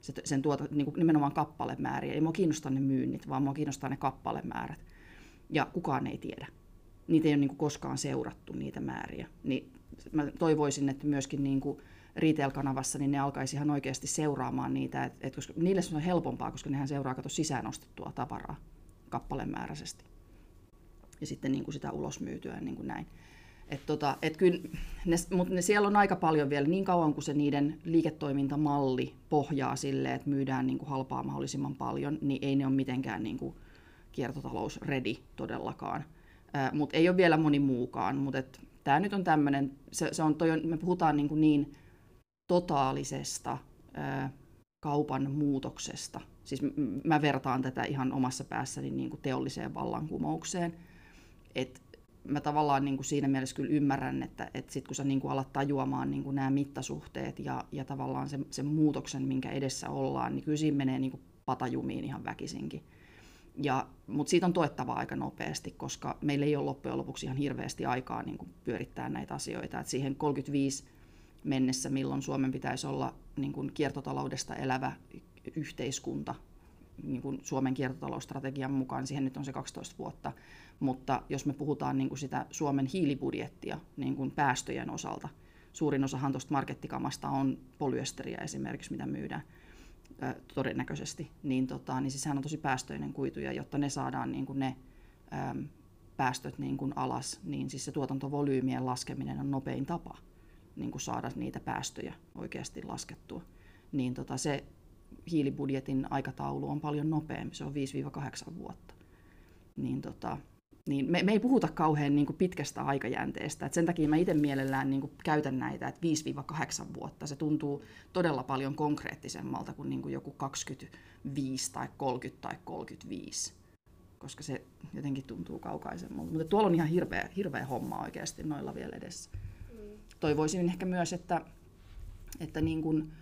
Se, sen tuota, niin kuin nimenomaan kappalemääriä. Ei mua kiinnosta ne myynnit, vaan mua kiinnostaa ne kappalemäärät. Ja kukaan ei tiedä. Niitä ei ole niin kuin koskaan seurattu, niitä määriä. Niin mä toivoisin, että myöskin niin kuin retail-kanavassa, niin ne alkaisi ihan oikeasti seuraamaan niitä, et, et koska niille se on helpompaa, koska nehän seuraa kato sisään ostettua tavaraa kappalemääräisesti. Ja sitten niin kuin sitä ulosmyytyä niin kuin näin. Et tota, et kyllä, ne, mutta ne siellä on aika paljon vielä, niin kauan kuin se niiden liiketoimintamalli pohjaa sille, että myydään niin kuin halpaa mahdollisimman paljon, niin ei ne ole mitenkään niin kuin kiertotalous ready todellakaan. Mutta ei ole vielä moni muukaan, mutta tämä nyt on tämmöinen, se, se on, toi on, me puhutaan niin, kuin niin totaalisesta ää, kaupan muutoksesta. Siis mä vertaan tätä ihan omassa päässäni niin kuin teolliseen vallankumoukseen. Et mä tavallaan niin kuin siinä mielessä kyllä ymmärrän, että, että sit kun sä niin kuin alat tajuamaan niin kuin nämä mittasuhteet ja, ja tavallaan sen, sen muutoksen, minkä edessä ollaan, niin kyllä siinä menee niin kuin patajumiin ihan väkisinkin. Ja, mutta siitä on tuettava aika nopeasti, koska meillä ei ole loppujen lopuksi ihan hirveästi aikaa niin kuin pyörittää näitä asioita. Et siihen 35 mennessä, milloin Suomen pitäisi olla niin kuin kiertotaloudesta elävä yhteiskunta, niin kuin Suomen kiertotalousstrategian mukaan, siihen nyt on se 12 vuotta. Mutta jos me puhutaan niin kuin sitä Suomen hiilibudjettia niin kuin päästöjen osalta, suurin osahan tuosta markettikamasta on polyesteriä esimerkiksi, mitä myydään todennäköisesti, niin, tota, niin siis sehän on tosi päästöinen kuitu, ja jotta ne saadaan niin kuin ne päästöt niin kuin alas, niin siis se tuotantovolyymien laskeminen on nopein tapa niin kuin saada niitä päästöjä oikeasti laskettua. Niin tota, se hiilibudjetin aikataulu on paljon nopeampi, se on 5-8 vuotta. Niin tota, niin me, me ei puhuta kauhean niin kuin pitkästä aikajänteestä. Et sen takia mä itse mielellään niin kuin käytän näitä, että 5-8 vuotta. Se tuntuu todella paljon konkreettisemmalta kuin, niin kuin joku 25 tai 30 tai 35 koska se jotenkin tuntuu kaukaisemmalta. Mutta tuolla on ihan hirveä, hirveä homma oikeasti noilla vielä edessä. Toivoisin ehkä myös, että, että niin kuin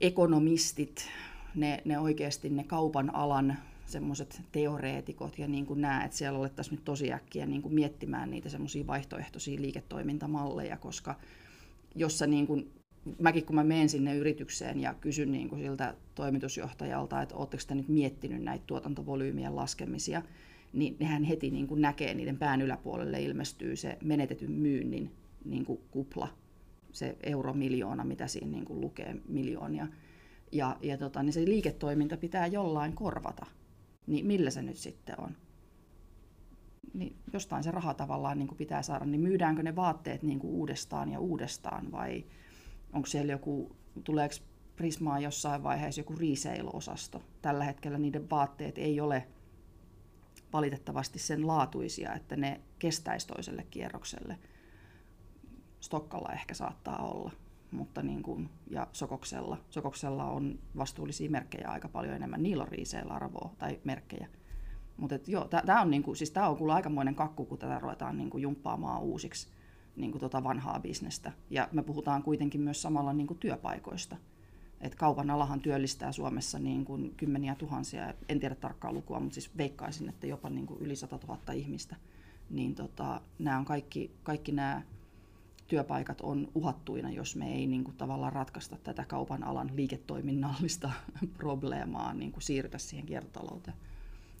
ekonomistit, ne, ne oikeasti ne kaupan alan semmoiset teoreetikot ja niin kuin nämä, että siellä olettaisiin nyt tosi äkkiä niin kuin miettimään niitä semmoisia vaihtoehtoisia liiketoimintamalleja, koska jos sä niin kuin, mäkin kun mä menen sinne yritykseen ja kysyn niin kuin siltä toimitusjohtajalta, että oletteko te nyt miettinyt näitä tuotantovolyymien laskemisia, niin nehän heti niin kuin näkee, niiden pään yläpuolelle ilmestyy se menetetyn myynnin niin kuin kupla, se euromiljoona, mitä siinä niin kuin lukee, miljoonia. Ja, ja tota, niin se liiketoiminta pitää jollain korvata niin millä se nyt sitten on? Niin jostain se raha tavallaan niin kuin pitää saada, niin myydäänkö ne vaatteet niin kuin uudestaan ja uudestaan vai onko siellä joku, tuleeko Prismaa jossain vaiheessa joku resale-osasto? Tällä hetkellä niiden vaatteet ei ole valitettavasti sen laatuisia, että ne kestäisi toiselle kierrokselle. Stokkalla ehkä saattaa olla, mutta niin kuin, ja Sokoksella. Sokoksella on vastuullisia merkkejä aika paljon enemmän. Niillä on riiseillä arvoa tai merkkejä. Mutta joo, tämä on, niinku, siis tää on kuule aikamoinen kakku, kun tätä ruvetaan niinku jumppaamaan uusiksi niinku tota vanhaa bisnestä. Ja me puhutaan kuitenkin myös samalla niinku työpaikoista. Et kaupan alahan työllistää Suomessa niin kuin kymmeniä tuhansia, en tiedä tarkkaa lukua, mutta siis veikkaisin, että jopa niin kuin yli 100 000 ihmistä. Niin tota, nämä on kaikki, kaikki nämä työpaikat on uhattuina, jos me ei niin kuin, tavallaan ratkaista tätä kaupan alan liiketoiminnallista probleemaa, niin kuin siirrytä siihen kiertotalouteen.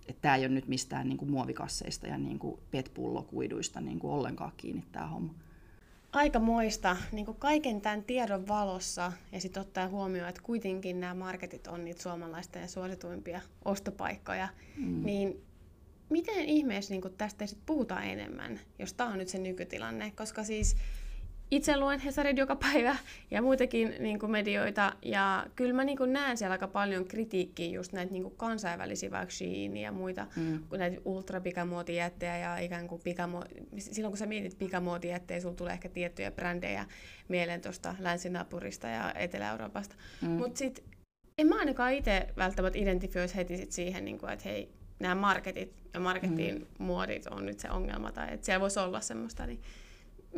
Että tämä ei ole nyt mistään niin kuin muovikasseista ja niin kuin PET-pullokuiduista niin kuin ollenkaan kiinni tämä homma. Aika moista niin kuin kaiken tämän tiedon valossa ja sitten ottaa huomioon, että kuitenkin nämä marketit on niitä suomalaisten suosituimpia ostopaikkoja, mm. niin miten ihmeessä niin tästä sit puhutaan enemmän, jos tämä on nyt se nykytilanne? Koska siis itse luen Hesarit joka päivä ja muitakin niin kuin medioita, ja kyllä mä niin kuin näen siellä aika paljon kritiikkiä just näitä niin kuin kansainvälisiä, vaikka Shein ja muita, mm. kun näitä ultrapikamuotijättejä ja ikään kuin pikamu- silloin kun sä mietit pikamuotijättejä, sulla tulee ehkä tiettyjä brändejä mieleen tuosta länsinapurista ja Etelä-Euroopasta, mm. mutta sitten en mä ainakaan itse välttämättä identifioisi heti sit siihen, niin kuin, että hei, nämä marketit ja marketin mm. muodit on nyt se ongelma, tai että siellä voisi olla semmoista, niin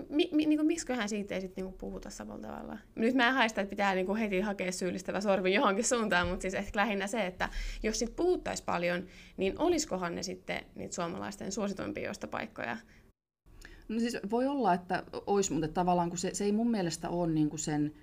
mi, mi, niin miksiköhän siitä ei sitten niin puhuta samalla tavalla? Nyt mä en haista, että pitää niin heti hakea syyllistävä sormi johonkin suuntaan, mutta siis ehkä lähinnä se, että jos sit puhuttaisiin paljon, niin olisikohan ne sitten niitä suomalaisten suosituimpia paikkoja? No siis voi olla, että olisi, mutta tavallaan kun se, se ei mun mielestä ole niin kuin sen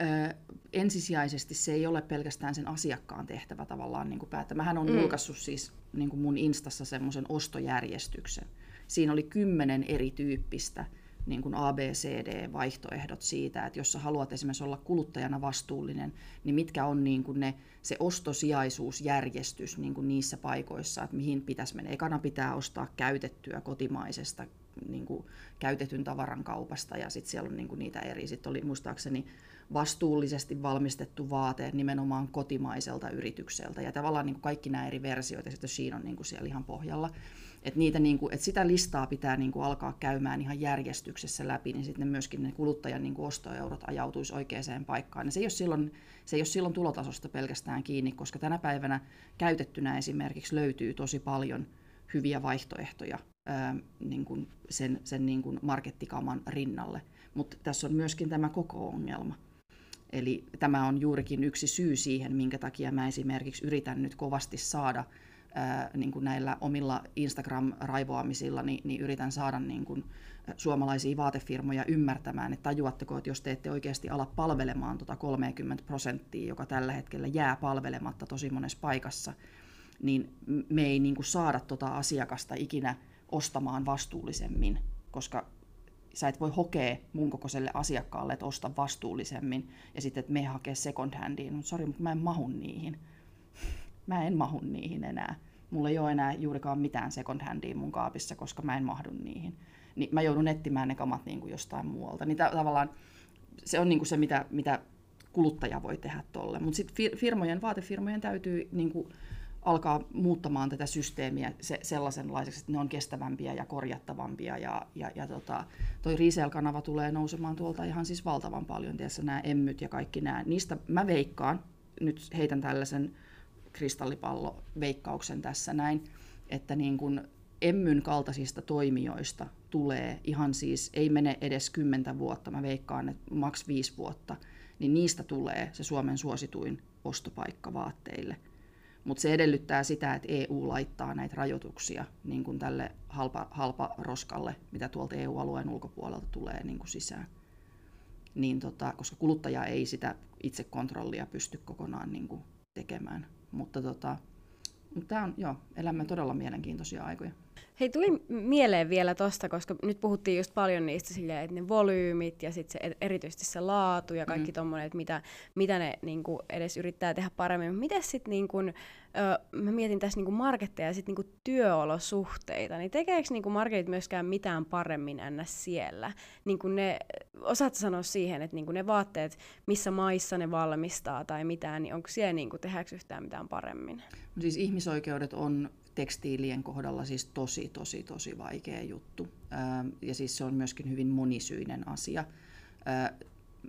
ö, ensisijaisesti se ei ole pelkästään sen asiakkaan tehtävä tavallaan niin kuin päättää. Mähän on mm. julkaissut siis niin kuin mun Instassa semmoisen ostojärjestyksen. Siinä oli kymmenen erityyppistä niin kuin ABCD-vaihtoehdot siitä, että jos sä haluat esimerkiksi olla kuluttajana vastuullinen, niin mitkä on niin kuin ne, se ostosijaisuusjärjestys niin kuin niissä paikoissa, että mihin pitäisi mennä. Ekana pitää ostaa käytettyä kotimaisesta niin kuin käytetyn tavaran kaupasta ja sitten siellä on niin kuin niitä eri. Sitten oli muistaakseni vastuullisesti valmistettu vaate nimenomaan kotimaiselta yritykseltä ja tavallaan niin kuin kaikki nämä eri versioita sitten siinä on niin kuin siellä ihan pohjalla. Et niitä, niin kuin, et sitä listaa pitää niin kuin alkaa käymään ihan järjestyksessä läpi, niin sitten myöskin ne kuluttajan niin kuin ostoeurot ajautuisi oikeaan paikkaan. Ja se ei, ole silloin, se ei ole silloin tulotasosta pelkästään kiinni, koska tänä päivänä käytettynä esimerkiksi löytyy tosi paljon hyviä vaihtoehtoja ää, niin kuin sen, sen niin kuin markettikaman rinnalle. Mutta tässä on myöskin tämä koko ongelma. Eli tämä on juurikin yksi syy siihen, minkä takia mä esimerkiksi yritän nyt kovasti saada niin kuin näillä omilla Instagram-raivoamisilla, niin, niin yritän saada niin kuin, suomalaisia vaatefirmoja ymmärtämään, että tajuatteko, että jos te ette oikeasti ala palvelemaan tuota 30 prosenttia, joka tällä hetkellä jää palvelematta tosi monessa paikassa, niin me ei niin kuin saada tuota asiakasta ikinä ostamaan vastuullisemmin, koska sä et voi hokea mun kokoiselle asiakkaalle, että osta vastuullisemmin, ja sitten, että me hakee second handiin. No, sori, mutta mä en mahu niihin. Mä en mahu niihin enää. Mulla ei ole enää juurikaan mitään second handia mun kaapissa, koska mä en mahdu niihin. Niin mä joudun etsimään ne kamat niin kuin jostain muualta. Niin tavallaan se on niin kuin se, mitä, mitä kuluttaja voi tehdä tolle. Mutta sitten firmojen, vaatefirmojen täytyy niin kuin alkaa muuttamaan tätä systeemiä se, sellaisenlaiseksi, että ne on kestävämpiä ja korjattavampia. Ja, ja, ja tota, toi resale-kanava tulee nousemaan tuolta ihan siis valtavan paljon. Tiedätkö, nämä emmyt ja kaikki nämä. Niistä mä veikkaan, nyt heitän tällaisen kristallipalloveikkauksen tässä näin, että niin kun emmyn kaltaisista toimijoista tulee ihan siis, ei mene edes kymmentä vuotta, mä veikkaan, että maks viisi vuotta, niin niistä tulee se Suomen suosituin ostopaikka vaatteille – mutta se edellyttää sitä, että EU laittaa näitä rajoituksia niin kuin tälle halpa, halpa roskalle, mitä tuolta EU-alueen ulkopuolelta tulee niin kuin sisään. Niin tota, koska kuluttaja ei sitä itsekontrollia pysty kokonaan niin kuin tekemään. Mutta tota, tämä on, joo, elämme todella mielenkiintoisia aikoja. Hei, tuli mieleen vielä tosta, koska nyt puhuttiin just paljon niistä silleen, että ne volyymit ja sitten se, erityisesti se laatu ja kaikki mm. tommonen, että mitä, mitä ne niinku edes yrittää tehdä paremmin. Miten sitten niinku, mä mietin tässä niinku marketteja ja sitten niinku työolosuhteita, niin tekeekö niinku marketit myöskään mitään paremmin ns. siellä? Niinku ne, osaat sanoa siihen, että niinku ne vaatteet, missä maissa ne valmistaa tai mitään, niin onko siellä niinku, tehdäänkö yhtään mitään paremmin? No siis ihmisoikeudet on tekstiilien kohdalla siis tosi, tosi, tosi vaikea juttu. Ja siis se on myöskin hyvin monisyinen asia.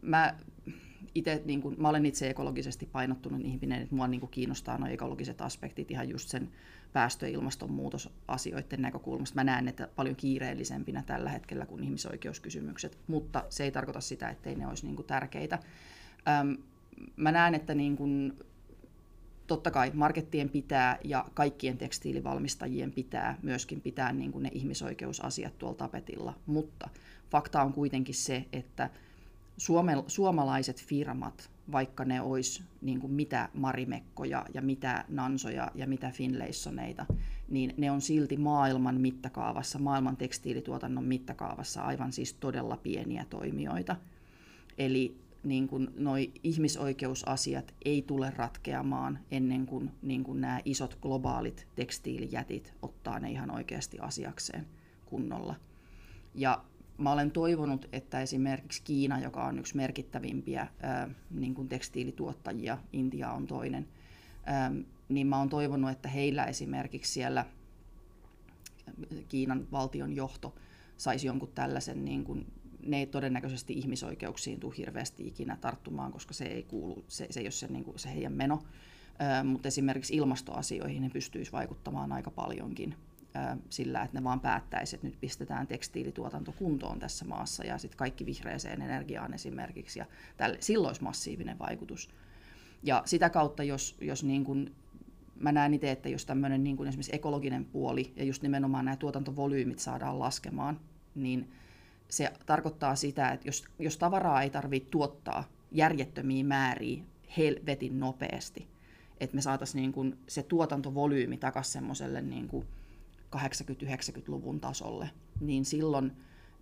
Mä, ite, niin kun, mä olen itse ekologisesti painottunut ihminen, että mua niin kiinnostaa nuo ekologiset aspektit ihan just sen päästö- ja ilmastonmuutosasioiden näkökulmasta. Mä näen että paljon kiireellisempinä tällä hetkellä kuin ihmisoikeuskysymykset, mutta se ei tarkoita sitä, ettei ne olisi niin tärkeitä. mä näen, että niin kun, totta kai markettien pitää ja kaikkien tekstiilivalmistajien pitää myöskin pitää niin kuin ne ihmisoikeusasiat tuolla tapetilla, mutta fakta on kuitenkin se, että suome, suomalaiset firmat, vaikka ne olisi niin kuin mitä marimekkoja ja mitä nansoja ja mitä finlaysoneita, niin ne on silti maailman mittakaavassa, maailman tekstiilituotannon mittakaavassa aivan siis todella pieniä toimijoita. Eli niin kuin noi ihmisoikeusasiat ei tule ratkeamaan ennen kuin, niin kuin nämä isot globaalit tekstiilijätit ottaa ne ihan oikeasti asiakseen kunnolla. Ja mä olen toivonut, että esimerkiksi Kiina, joka on yksi merkittävimpiä ää, niin kuin tekstiilituottajia, Intia on toinen, ää, niin mä olen toivonut, että heillä esimerkiksi siellä Kiinan valtion johto saisi jonkun tällaisen niin kuin ne ei todennäköisesti ihmisoikeuksiin tule hirveästi ikinä tarttumaan, koska se ei kuulu, se, se ei ole se, niin kuin, se heidän meno. Ö, mutta esimerkiksi ilmastoasioihin ne pystyisi vaikuttamaan aika paljonkin ö, sillä, että ne vaan päättäisi, että nyt pistetään tekstiilituotanto kuntoon tässä maassa ja sitten kaikki vihreäseen energiaan esimerkiksi. Ja tälle, silloin olisi massiivinen vaikutus. Ja sitä kautta, jos, jos niin kuin, mä näen itse, että jos tämmöinen niin esimerkiksi ekologinen puoli ja just nimenomaan nämä tuotantovolyymit saadaan laskemaan, niin – se tarkoittaa sitä, että jos, jos tavaraa ei tarvitse tuottaa järjettömiä määriä helvetin nopeasti, että me saataisiin niin kuin se tuotantovolyymi takaisin semmoiselle niin 80-90-luvun tasolle, niin silloin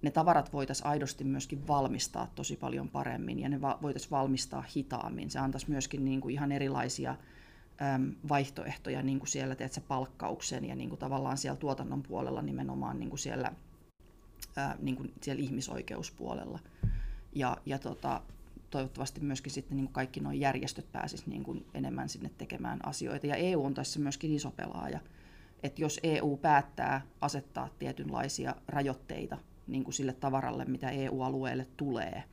ne tavarat voitaisiin aidosti myöskin valmistaa tosi paljon paremmin ja ne voitaisiin valmistaa hitaammin. Se antaisi myöskin niin kuin ihan erilaisia äm, vaihtoehtoja niin kuin siellä teet palkkauksen ja niin kuin tavallaan siellä tuotannon puolella nimenomaan niin kuin siellä, ää, niin kuin siellä ihmisoikeuspuolella. Ja, ja tota, toivottavasti myöskin sitten niin kuin kaikki nuo järjestöt pääsisivät niin kuin enemmän sinne tekemään asioita. Ja EU on tässä myöskin iso pelaaja. Että jos EU päättää asettaa tietynlaisia rajoitteita niin kuin sille tavaralle, mitä EU-alueelle tulee,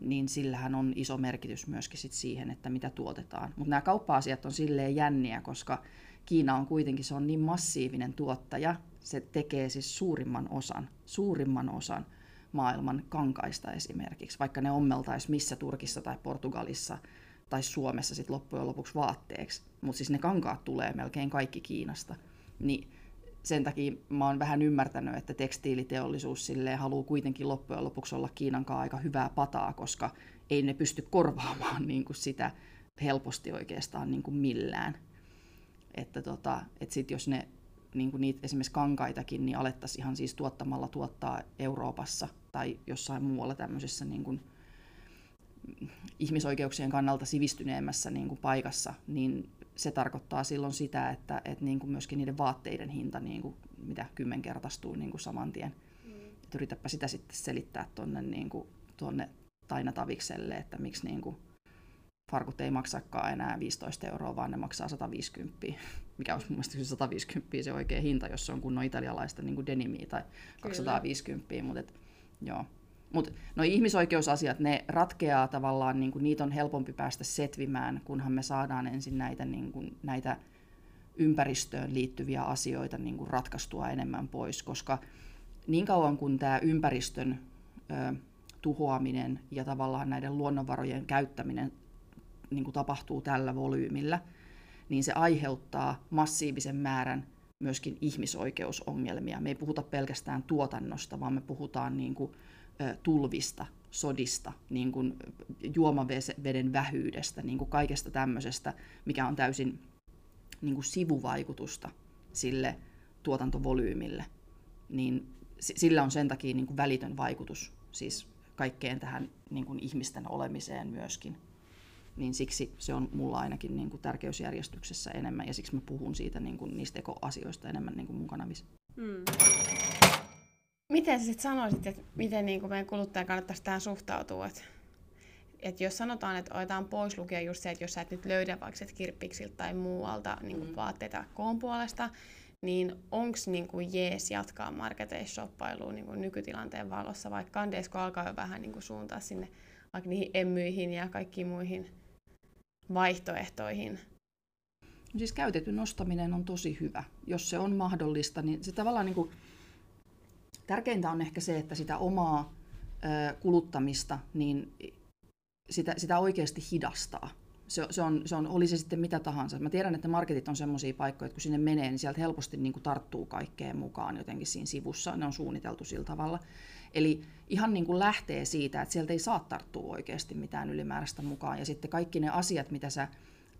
niin sillähän on iso merkitys myöskin sit siihen, että mitä tuotetaan. Mutta nämä kauppa-asiat on silleen jänniä, koska Kiina on kuitenkin se on niin massiivinen tuottaja, se tekee siis suurimman osan, suurimman osan maailman kankaista esimerkiksi, vaikka ne ommeltaisi missä Turkissa tai Portugalissa tai Suomessa sit loppujen lopuksi vaatteeksi. Mutta siis ne kankaat tulee melkein kaikki Kiinasta. Niin sen takia mä oon vähän ymmärtänyt, että tekstiiliteollisuus silleen haluaa kuitenkin loppujen lopuksi olla Kiinan kanssa aika hyvää pataa, koska ei ne pysty korvaamaan niin kuin sitä helposti oikeastaan niin kuin millään. Että tota, et sit jos ne niin kuin niitä esimerkiksi kankaitakin, niin alettaisiin ihan siis tuottamalla tuottaa Euroopassa tai jossain muualla tämmöisessä niin kuin ihmisoikeuksien kannalta sivistyneemmässä niin kuin paikassa, niin se tarkoittaa silloin sitä, että, että niin kuin myöskin niiden vaatteiden hinta niin kuin, mitä kymmenkertaistuu niin kuin saman tien. Mm. Et yritäpä sitä sitten selittää tuonne niin kuin, tuonne Taina Tavikselle, että miksi niin kuin, farkut ei maksakaan enää 15 euroa, vaan ne maksaa 150, mikä olisi mun mielestä 150 se oikea hinta, jos se on kunnon italialaista niin kuin denimiä tai 250, Kyllä. mutta et, joo. Mutta no ihmisoikeusasiat, ne ratkeaa tavallaan, niin kuin, niitä on helpompi päästä setvimään, kunhan me saadaan ensin näitä, niin kuin, näitä ympäristöön liittyviä asioita niin kuin ratkaistua enemmän pois, koska niin kauan kuin tämä ympäristön ö, tuhoaminen ja tavallaan näiden luonnonvarojen käyttäminen niin kuin tapahtuu tällä volyymillä, niin se aiheuttaa massiivisen määrän myöskin ihmisoikeusongelmia. Me ei puhuta pelkästään tuotannosta, vaan me puhutaan niin kuin tulvista, sodista, niin kuin juomaveden vähyydestä, niin kuin kaikesta tämmöisestä, mikä on täysin niin kuin sivuvaikutusta sille tuotantovolyymille, niin sillä on sen takia niin kuin välitön vaikutus siis kaikkeen tähän niin kuin ihmisten olemiseen myöskin. Niin siksi se on mulla ainakin niin kuin tärkeysjärjestyksessä enemmän ja siksi mä puhun siitä niin kuin niistä ekoasioista enemmän niin kuin mun kanavissa. Mm. Miten sä sitten sanoisit, että miten niin kuin meidän kuluttajan kannattaisi tähän suhtautua? Että et jos sanotaan, että otetaan pois lukea just se, että jos sä et nyt löydä vaikka kirppiksiltä tai muualta niin kuin mm. vaatteita koon puolesta, niin onko niin kuin jees jatkaa marketeissa shoppailua niin kuin nykytilanteen valossa, vaikka Kandeesko alkaa jo vähän niin kuin suuntaa sinne vaikka niihin emmyihin ja kaikkiin muihin vaihtoehtoihin? Siis käytetyn ostaminen on tosi hyvä. Jos se on mahdollista, niin se tavallaan niin kuin Tärkeintä on ehkä se, että sitä omaa kuluttamista, niin sitä, sitä oikeasti hidastaa. Se, se, on, se on, oli se sitten mitä tahansa. Mä tiedän, että marketit on semmoisia paikkoja, että kun sinne menee, niin sieltä helposti niin kuin tarttuu kaikkeen mukaan jotenkin siinä sivussa. Ne on suunniteltu sillä tavalla. Eli ihan niin kuin lähtee siitä, että sieltä ei saa tarttua oikeasti mitään ylimääräistä mukaan. Ja sitten kaikki ne asiat, mitä sä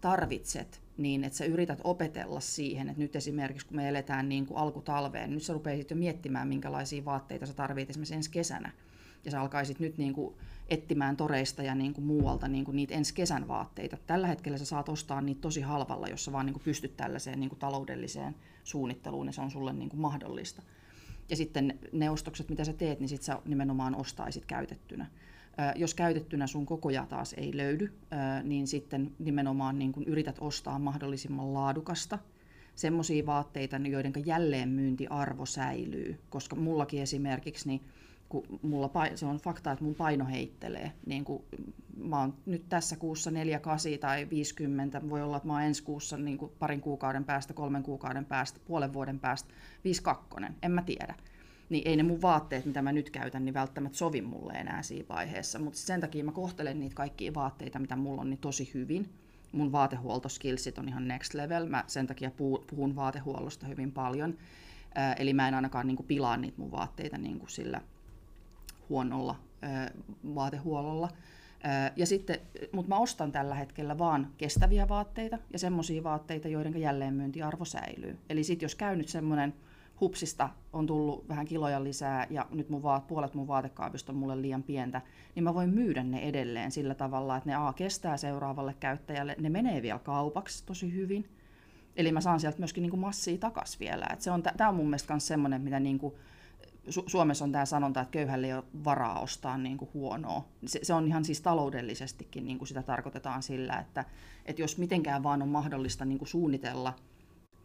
tarvitset, niin että sä yrität opetella siihen, että nyt esimerkiksi kun me eletään niin kuin alkutalveen, niin nyt sä rupeisit jo miettimään, minkälaisia vaatteita sä tarvitset esimerkiksi ensi kesänä. Ja sä alkaisit nyt niin kuin etsimään toreista ja niin kuin muualta niin kuin niitä ensi kesän vaatteita. Tällä hetkellä sä saat ostaa niitä tosi halvalla, jos sä vaan niin kuin pystyt tällaiseen niin kuin taloudelliseen suunnitteluun ja se on sulle niin kuin mahdollista. Ja sitten ne ostokset, mitä sä teet, niin sit sä nimenomaan ostaisit käytettynä. Jos käytettynä sun kokoja taas ei löydy, niin sitten nimenomaan niin kun yrität ostaa mahdollisimman laadukasta, semmoisia vaatteita, joiden jälleenmyyntiarvo säilyy. Koska mullakin esimerkiksi, niin kun mulla, se on fakta, että mun paino heittelee. Niin kun mä oon nyt tässä kuussa 4, 8 tai 50, voi olla, että mä oon ensi kuussa niin parin kuukauden päästä, kolmen kuukauden päästä, puolen vuoden päästä 52, en mä tiedä niin ei ne mun vaatteet, mitä mä nyt käytän, niin välttämättä sovi mulle enää siinä vaiheessa. Mutta sen takia mä kohtelen niitä kaikkia vaatteita, mitä mulla on, niin tosi hyvin. Mun vaatehuoltoskillsit on ihan next level. Mä sen takia puhun vaatehuollosta hyvin paljon. Eli mä en ainakaan niin kuin, pilaa niitä mun vaatteita niin kuin sillä huonolla vaatehuollolla. Ja sitten, mutta mä ostan tällä hetkellä vaan kestäviä vaatteita ja semmoisia vaatteita, joiden jälleenmyyntiarvo säilyy. Eli sitten jos käy nyt semmoinen hupsista on tullut vähän kiloja lisää ja nyt mun vaat, puolet mun vaatekaapista on mulle liian pientä, niin mä voin myydä ne edelleen sillä tavalla, että ne A kestää seuraavalle käyttäjälle, ne menee vielä kaupaksi tosi hyvin. Eli mä saan sieltä myöskin niin kuin massia takas vielä. Se on, tämä on mun mielestä myös semmoinen, mitä niin kuin, Su- Suomessa on tämä sanonta, että köyhälle ei ole varaa ostaa niin kuin huonoa. Se, se on ihan siis taloudellisestikin niin kuin sitä tarkoitetaan sillä, että, että jos mitenkään vaan on mahdollista niin kuin suunnitella –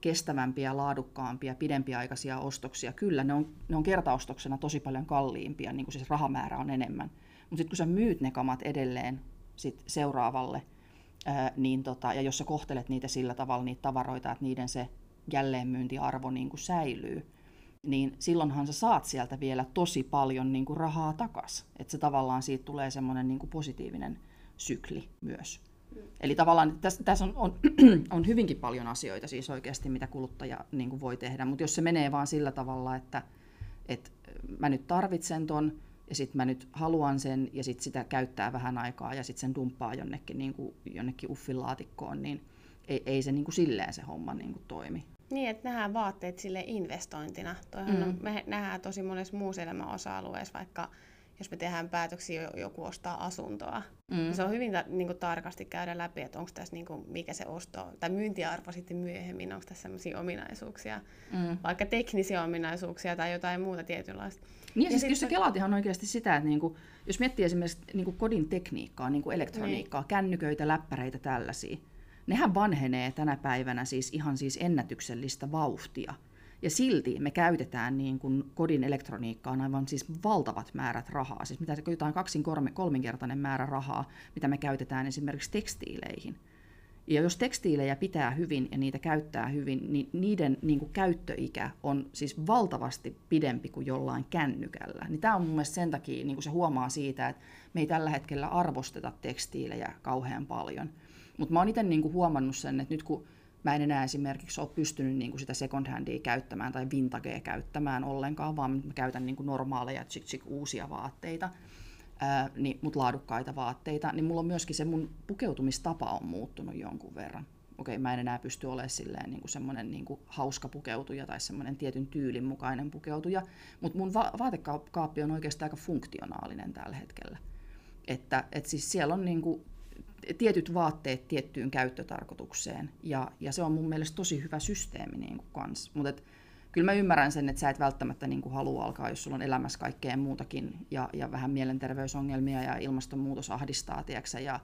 kestävämpiä, laadukkaampia, pidempiaikaisia ostoksia. Kyllä, ne on, ne on kertaostoksena tosi paljon kalliimpia, niin kuin siis rahamäärä on enemmän. Mutta sitten kun sä myyt ne kamat edelleen sit seuraavalle, ää, niin tota, ja jos sä kohtelet niitä sillä tavalla, niitä tavaroita, että niiden se jälleenmyyntiarvo niin kuin säilyy, niin silloinhan sä saat sieltä vielä tosi paljon niin kuin rahaa takas. Että se tavallaan siitä tulee semmoinen niin kuin positiivinen sykli myös. Eli tavallaan tässä, tässä on, on, on hyvinkin paljon asioita siis oikeasti, mitä kuluttaja niin kuin voi tehdä, mutta jos se menee vaan sillä tavalla, että, että mä nyt tarvitsen ton, ja sitten mä nyt haluan sen, ja sitten sitä käyttää vähän aikaa, ja sitten sen dumppaa jonnekin, niin kuin, jonnekin uffilaatikkoon, niin ei, ei se niin kuin silleen se homma niin kuin toimi. Niin, että nähdään vaatteet sille investointina. Toihan mm. on, me nähdään tosi monessa muussa elämän osa-alueessa, vaikka jos me tehdään päätöksiä, joku ostaa asuntoa. Mm. Niin se on hyvin niin kuin, tarkasti käydä läpi, että onko tässä niin kuin, mikä se osto, tai myyntiarvo sitten myöhemmin, onko tässä sellaisia ominaisuuksia, mm. vaikka teknisiä ominaisuuksia tai jotain muuta tietynlaista. Niin, ja, siis jos sä kelaat ihan oikeasti sitä, että niin kuin, jos miettii esimerkiksi niin kuin kodin tekniikkaa, niin kuin elektroniikkaa, niin. kännyköitä, läppäreitä, tällaisia, nehän vanhenee tänä päivänä siis ihan siis ennätyksellistä vauhtia. Ja silti me käytetään niin kuin kodin elektroniikkaan aivan siis valtavat määrät rahaa. Siis mitä jotain kaksin kolminkertainen määrä rahaa, mitä me käytetään esimerkiksi tekstiileihin. Ja jos tekstiilejä pitää hyvin ja niitä käyttää hyvin, niin niiden niin kuin käyttöikä on siis valtavasti pidempi kuin jollain kännykällä. Niin tämä on mun mielestä sen takia, niin kuin se huomaa siitä, että me ei tällä hetkellä arvosteta tekstiilejä kauhean paljon. Mutta mä oon itse niin huomannut sen, että nyt kun mä en enää esimerkiksi ole pystynyt niin kuin sitä second handia käyttämään tai vintagea käyttämään ollenkaan, vaan mä käytän niin kuin normaaleja tsik, tsik, uusia vaatteita, ää, niin, mutta laadukkaita vaatteita, niin mulla on myöskin se mun pukeutumistapa on muuttunut jonkun verran. Okei, mä en enää pysty olemaan silleen niin semmoinen niin hauska pukeutuja tai semmoinen tietyn tyylin mukainen pukeutuja, mutta mun va- vaatekaappi on oikeastaan aika funktionaalinen tällä hetkellä. Että et siis siellä on niin kuin tietyt vaatteet tiettyyn käyttötarkoitukseen. Ja, ja se on mun mielestä tosi hyvä systeemi niin kuin kans. Mutta kyllä mä ymmärrän sen, että sä et välttämättä niin kuin halua alkaa, jos sulla on elämässä kaikkea muutakin ja, ja vähän mielenterveysongelmia ja ilmastonmuutos ahdistaa, tiedätkö, ja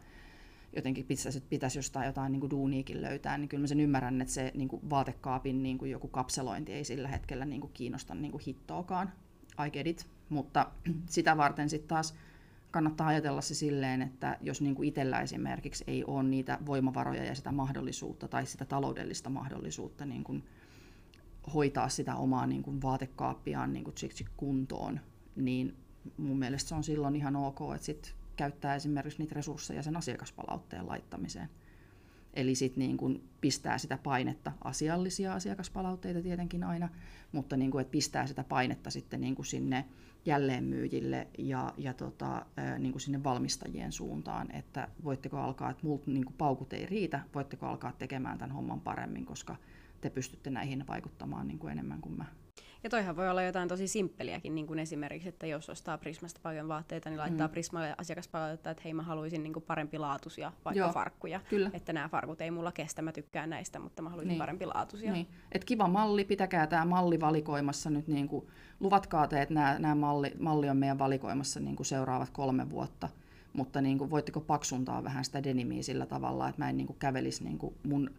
jotenkin pitäisi, pitäisi jostain jotain niin kuin duuniikin löytää, niin kyllä mä sen ymmärrän, että se niin kuin vaatekaapin niin kuin joku kapselointi ei sillä hetkellä niin kuin kiinnosta niin kuin hittoakaan. I get it. Mutta sitä varten sitten taas kannattaa ajatella se silleen, että jos niin kuin itsellä esimerkiksi ei ole niitä voimavaroja ja sitä mahdollisuutta tai sitä taloudellista mahdollisuutta niin kuin hoitaa sitä omaa niin kuin vaatekaappiaan niin kuin kuntoon, niin mun mielestä se on silloin ihan ok, että sit käyttää esimerkiksi niitä resursseja sen asiakaspalautteen laittamiseen. Eli sitten niin kun pistää sitä painetta, asiallisia asiakaspalautteita tietenkin aina, mutta niin kun, että pistää sitä painetta sitten niin sinne jälleenmyyjille ja, ja tota, niin kuin sinne valmistajien suuntaan, että voitteko alkaa, että multa niin kuin paukut ei riitä, voitteko alkaa tekemään tämän homman paremmin, koska te pystytte näihin vaikuttamaan niin kuin enemmän kuin mä. Ja toihan voi olla jotain tosi simppeliäkin, niin kuin esimerkiksi, että jos ostaa Prismasta paljon vaatteita, niin laittaa mm. Prismalle asiakaspalautetta, että hei mä haluaisin niin kuin parempi laatuisia vaikka Joo, farkkuja. Kyllä. Että nämä farkut ei mulla kestä, mä tykkään näistä, mutta mä haluaisin niin. parempi laatuisia. Niin. Et kiva malli, pitäkää tämä malli valikoimassa nyt, niin kuin, luvatkaa te, että nämä malli, malli on meidän valikoimassa niin kuin seuraavat kolme vuotta mutta niin kuin, voitteko paksuntaa vähän sitä denimiä sillä tavalla, että mä en niin kuin, kävelisi niin kuin mun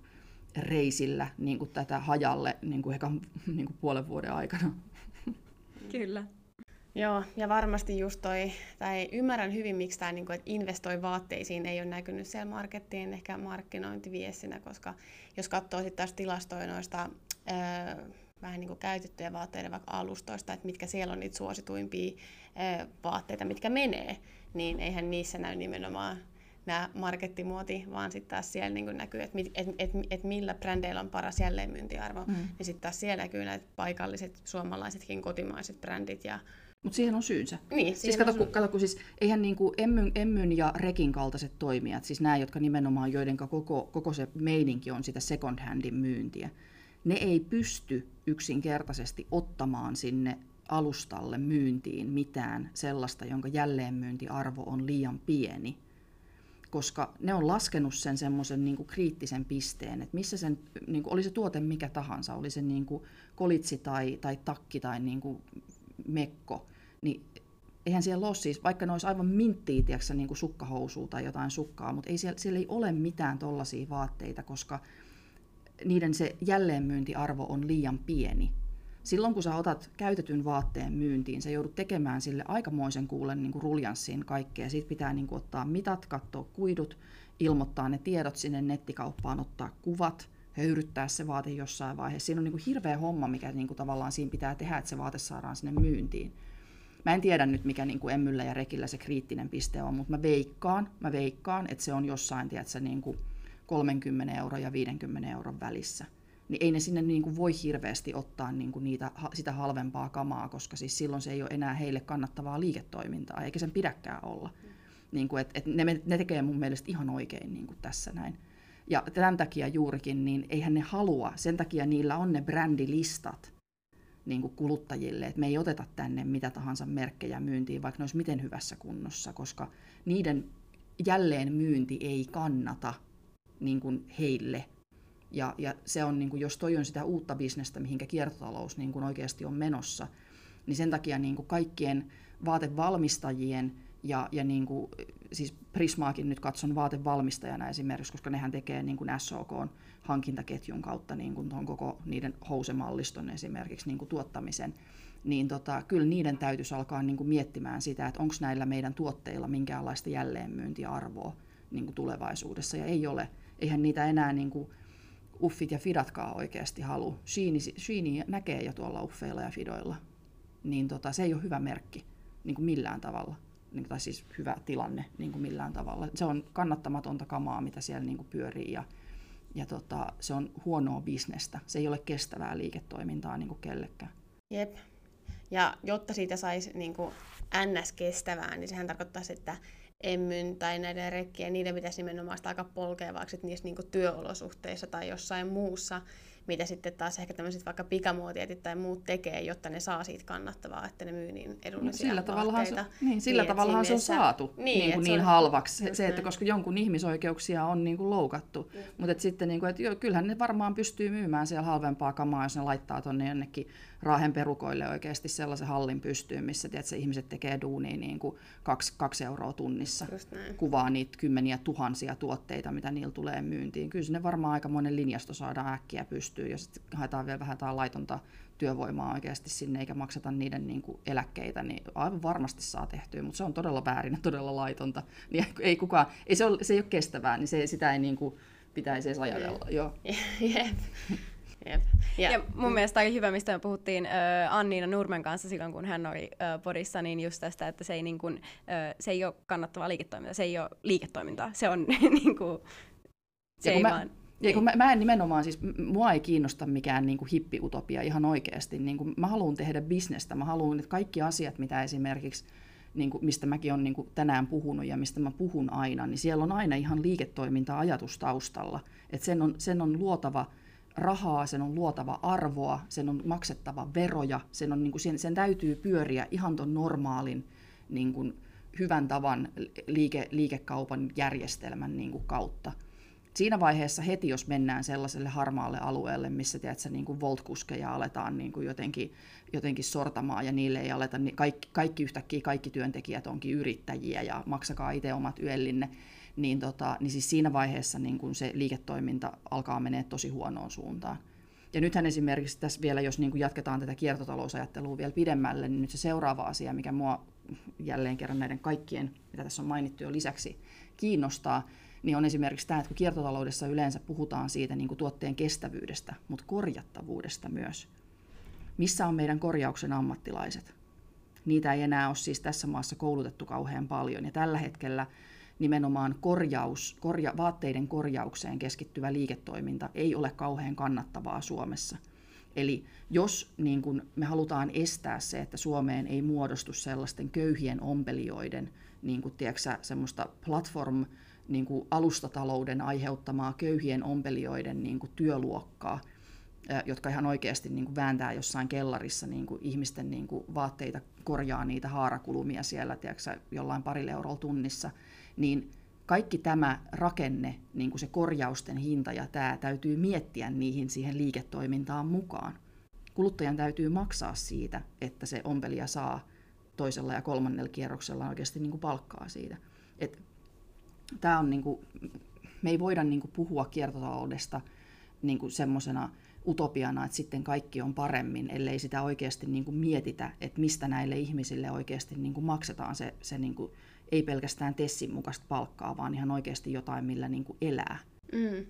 reisillä niin kuin tätä hajalle niin kuin ekan niin kuin puolen vuoden aikana. Kyllä. Joo, ja varmasti just toi, tai ymmärrän hyvin, miksi tämä niin kuin, että investoi vaatteisiin ei ole näkynyt siellä markettien ehkä markkinointiviestinä, koska jos katsoo sitten taas tilastoja noista öö, vähän niin kuin käytettyjä vaatteiden vaikka alustoista, että mitkä siellä on niitä suosituimpia öö, vaatteita, mitkä menee, niin eihän niissä näy nimenomaan nämä markettimuoti, vaan sitten taas siellä niin näkyy, että et, et, et millä brändeillä on paras jälleenmyyntiarvo. Mm. Ja sitten taas siellä näkyy näitä paikalliset, suomalaisetkin kotimaiset brändit ja mutta siihen on syynsä. Niin, siis kato, kun, kato, kun siis eihän niin kuin Emmyn, Emmyn ja Rekin kaltaiset toimijat, siis nämä, jotka nimenomaan, joiden koko, koko se meininki on sitä second handin myyntiä, ne ei pysty yksinkertaisesti ottamaan sinne alustalle myyntiin mitään sellaista, jonka jälleenmyyntiarvo on liian pieni, koska ne on laskenut sen semmoisen niin kriittisen pisteen, että missä sen, niin kuin, oli se tuote mikä tahansa, oli se niin kuin kolitsi tai, tai takki tai niin kuin mekko, niin eihän siellä ole siis, vaikka ne olisi aivan minttiä, tiedätkö, niin kuin sukkahousua tai jotain sukkaa, mutta ei siellä, siellä ei ole mitään tollaisia vaatteita, koska niiden se jälleenmyyntiarvo on liian pieni. Silloin kun sä otat käytetyn vaatteen myyntiin, sä joudut tekemään sille aikamoisen kuulen niin kuin kaikkea. Siitä pitää niin kuin ottaa mitat, katsoa kuidut, ilmoittaa ne tiedot sinne nettikauppaan, ottaa kuvat, höyryttää se vaate jossain vaiheessa. Siinä on niin kuin hirveä homma, mikä niin kuin tavallaan siinä pitää tehdä, että se vaate saadaan sinne myyntiin. Mä en tiedä nyt, mikä niin kuin Emmyllä ja Rekillä se kriittinen piste on, mutta mä veikkaan, mä veikkaan että se on jossain, tiedätkö, niin kuin 30 euro ja 50 euron välissä. Niin ei ne sinne niin kuin voi hirveästi ottaa niin kuin niitä, sitä halvempaa kamaa, koska siis silloin se ei ole enää heille kannattavaa liiketoimintaa, eikä sen pidäkään olla. Mm. Niin kuin, et, et ne, ne tekee mun mielestä ihan oikein niin kuin tässä näin. Ja tämän takia juurikin, niin eihän ne halua, sen takia niillä on ne brändilistat, niin kuin kuluttajille, että me ei oteta tänne mitä tahansa merkkejä myyntiin, vaikka ne olisi miten hyvässä kunnossa, koska niiden jälleen myynti ei kannata niin kuin heille. Ja, ja se on, niin kuin, jos toi on sitä uutta bisnestä, mihinkä kiertotalous niin kuin oikeasti on menossa, niin sen takia niin kuin kaikkien vaatevalmistajien ja, ja niin kuin, siis Prismaakin nyt katson vaatevalmistajana esimerkiksi, koska nehän tekee niin kuin SOK hankintaketjun kautta niin kuin tuon koko niiden housemalliston esimerkiksi niin kuin tuottamisen, niin tota, kyllä niiden täytyisi alkaa niin kuin miettimään sitä, että onko näillä meidän tuotteilla minkäänlaista jälleenmyyntiarvoa niin kuin tulevaisuudessa, ja ei ole. Eihän niitä enää niin kuin uffit ja fidatkaan oikeasti halu. Sheini, Sheini näkee jo tuolla uffeilla ja fidoilla, niin tota, se ei ole hyvä merkki niin kuin millään tavalla niin, tai siis hyvä tilanne niin kuin millään tavalla. Se on kannattamatonta kamaa, mitä siellä niin kuin pyörii ja, ja tota, se on huonoa bisnestä. Se ei ole kestävää liiketoimintaa niin kuin kellekään. Jep. Ja jotta siitä saisi niin kuin NS-kestävää, niin sehän tarkoittaisi, että emmyn tai näiden rekkien, niiden pitäisi nimenomaan sitä aika polkevaksi niissä niin työolosuhteissa tai jossain muussa mitä sitten taas ehkä tämmöiset vaikka pikamuotietit tai muut tekee, jotta ne saa siitä kannattavaa, että ne myy niin edullisia no, sillä tavallahan se, niin, sillä niin, tavallahan se on saatu niin, niin, kuin niin on, halvaksi. Se, että koska jonkun ihmisoikeuksia on niin kuin loukattu. Mm. Mutta sitten, niin kuin, että jo, kyllähän ne varmaan pystyy myymään siellä halvempaa kamaa, jos ne laittaa tuonne jonnekin Raahen perukoille oikeasti sellaisen hallin pystyyn, missä tiedätkö, ihmiset tekee duunia niin kuin kaksi, kaksi euroa tunnissa. Kuvaa niitä kymmeniä tuhansia tuotteita, mitä niillä tulee myyntiin. Kyllä sinne varmaan aikamoinen linjasto saadaan äkkiä pystyyn, jos haetaan vielä vähän jotain laitonta työvoimaa oikeasti sinne, eikä makseta niiden niin kuin eläkkeitä, niin aivan varmasti saa tehtyä, mutta se on todella väärin ja todella laitonta. Niin ei kukaan, ei se, ole, se ei ole kestävää, niin se, sitä ei niin kuin pitäisi edes ajatella. Joo. Jep. Jep. Ja, ja mun mm. mielestä oli hyvä, mistä me puhuttiin äh, Anniina Nurmen kanssa silloin, kun hän oli äh, podissa, niin just tästä, että se ei, niin kuin, äh, se ei ole kannattavaa liiketoimintaa, se ei ole liiketoimintaa, se on niin kuin, se ei mä, vaan... Ja kun mä, mä en nimenomaan, siis mua ei kiinnosta mikään niin kuin hippiutopia ihan oikeasti. Niin kuin, mä haluan tehdä bisnestä, mä haluan, että kaikki asiat, mitä esimerkiksi niin kuin, mistä mäkin olen niin kuin tänään puhunut ja mistä mä puhun aina, niin siellä on aina ihan liiketoiminta-ajatus taustalla. Että sen on, sen on luotava rahaa, sen on luotava arvoa, sen on maksettava veroja, sen, on, niin kuin, sen, sen täytyy pyöriä ihan ton normaalin niin kuin, hyvän tavan liike, liikekaupan järjestelmän niin kuin, kautta. Siinä vaiheessa heti, jos mennään sellaiselle harmaalle alueelle, missä tiedätkö, niin kuin voltkuskeja aletaan niin kuin jotenkin, jotenkin sortamaan ja niille ei aleta, niin kaikki, kaikki yhtäkkiä kaikki työntekijät onkin yrittäjiä ja maksakaa itse omat yöllinne, niin, tota, niin siis siinä vaiheessa niin kun se liiketoiminta alkaa menee tosi huonoon suuntaan. Ja nythän esimerkiksi tässä vielä, jos niin jatketaan tätä kiertotalousajattelua vielä pidemmälle, niin nyt se seuraava asia, mikä mua jälleen kerran näiden kaikkien, mitä tässä on mainittu jo lisäksi, kiinnostaa, niin on esimerkiksi tämä, että kun kiertotaloudessa yleensä puhutaan siitä niin kuin tuotteen kestävyydestä, mutta korjattavuudesta myös. Missä on meidän korjauksen ammattilaiset? Niitä ei enää ole siis tässä maassa koulutettu kauhean paljon. Ja tällä hetkellä nimenomaan korjaus, korja, vaatteiden korjaukseen keskittyvä liiketoiminta ei ole kauhean kannattavaa Suomessa. Eli jos niin kun me halutaan estää se, että Suomeen ei muodostu sellaisten köyhien ompelijoiden niin kun, tiedätkö, semmoista platform niin kuin alustatalouden aiheuttamaa köyhien ompelijoiden niin kuin työluokkaa, jotka ihan oikeasti niin kuin vääntää jossain kellarissa niin kuin ihmisten niin kuin vaatteita, korjaa niitä haarakulumia siellä tiedätkö, jollain parilla eurolla tunnissa, niin kaikki tämä rakenne, niin kuin se korjausten hinta ja tämä, täytyy miettiä niihin siihen liiketoimintaan mukaan. Kuluttajan täytyy maksaa siitä, että se ompelija saa toisella ja kolmannella kierroksella oikeasti niin kuin palkkaa siitä. Et, tämä on niin kuin, me ei voida niin kuin puhua kiertotaloudesta niin kuin semmoisena utopiana, että sitten kaikki on paremmin, ellei sitä oikeasti niin kuin mietitä, että mistä näille ihmisille oikeasti niin kuin maksetaan se, se niin kuin, ei pelkästään Tessin mukaista palkkaa, vaan ihan oikeasti jotain, millä niin kuin elää. Mm.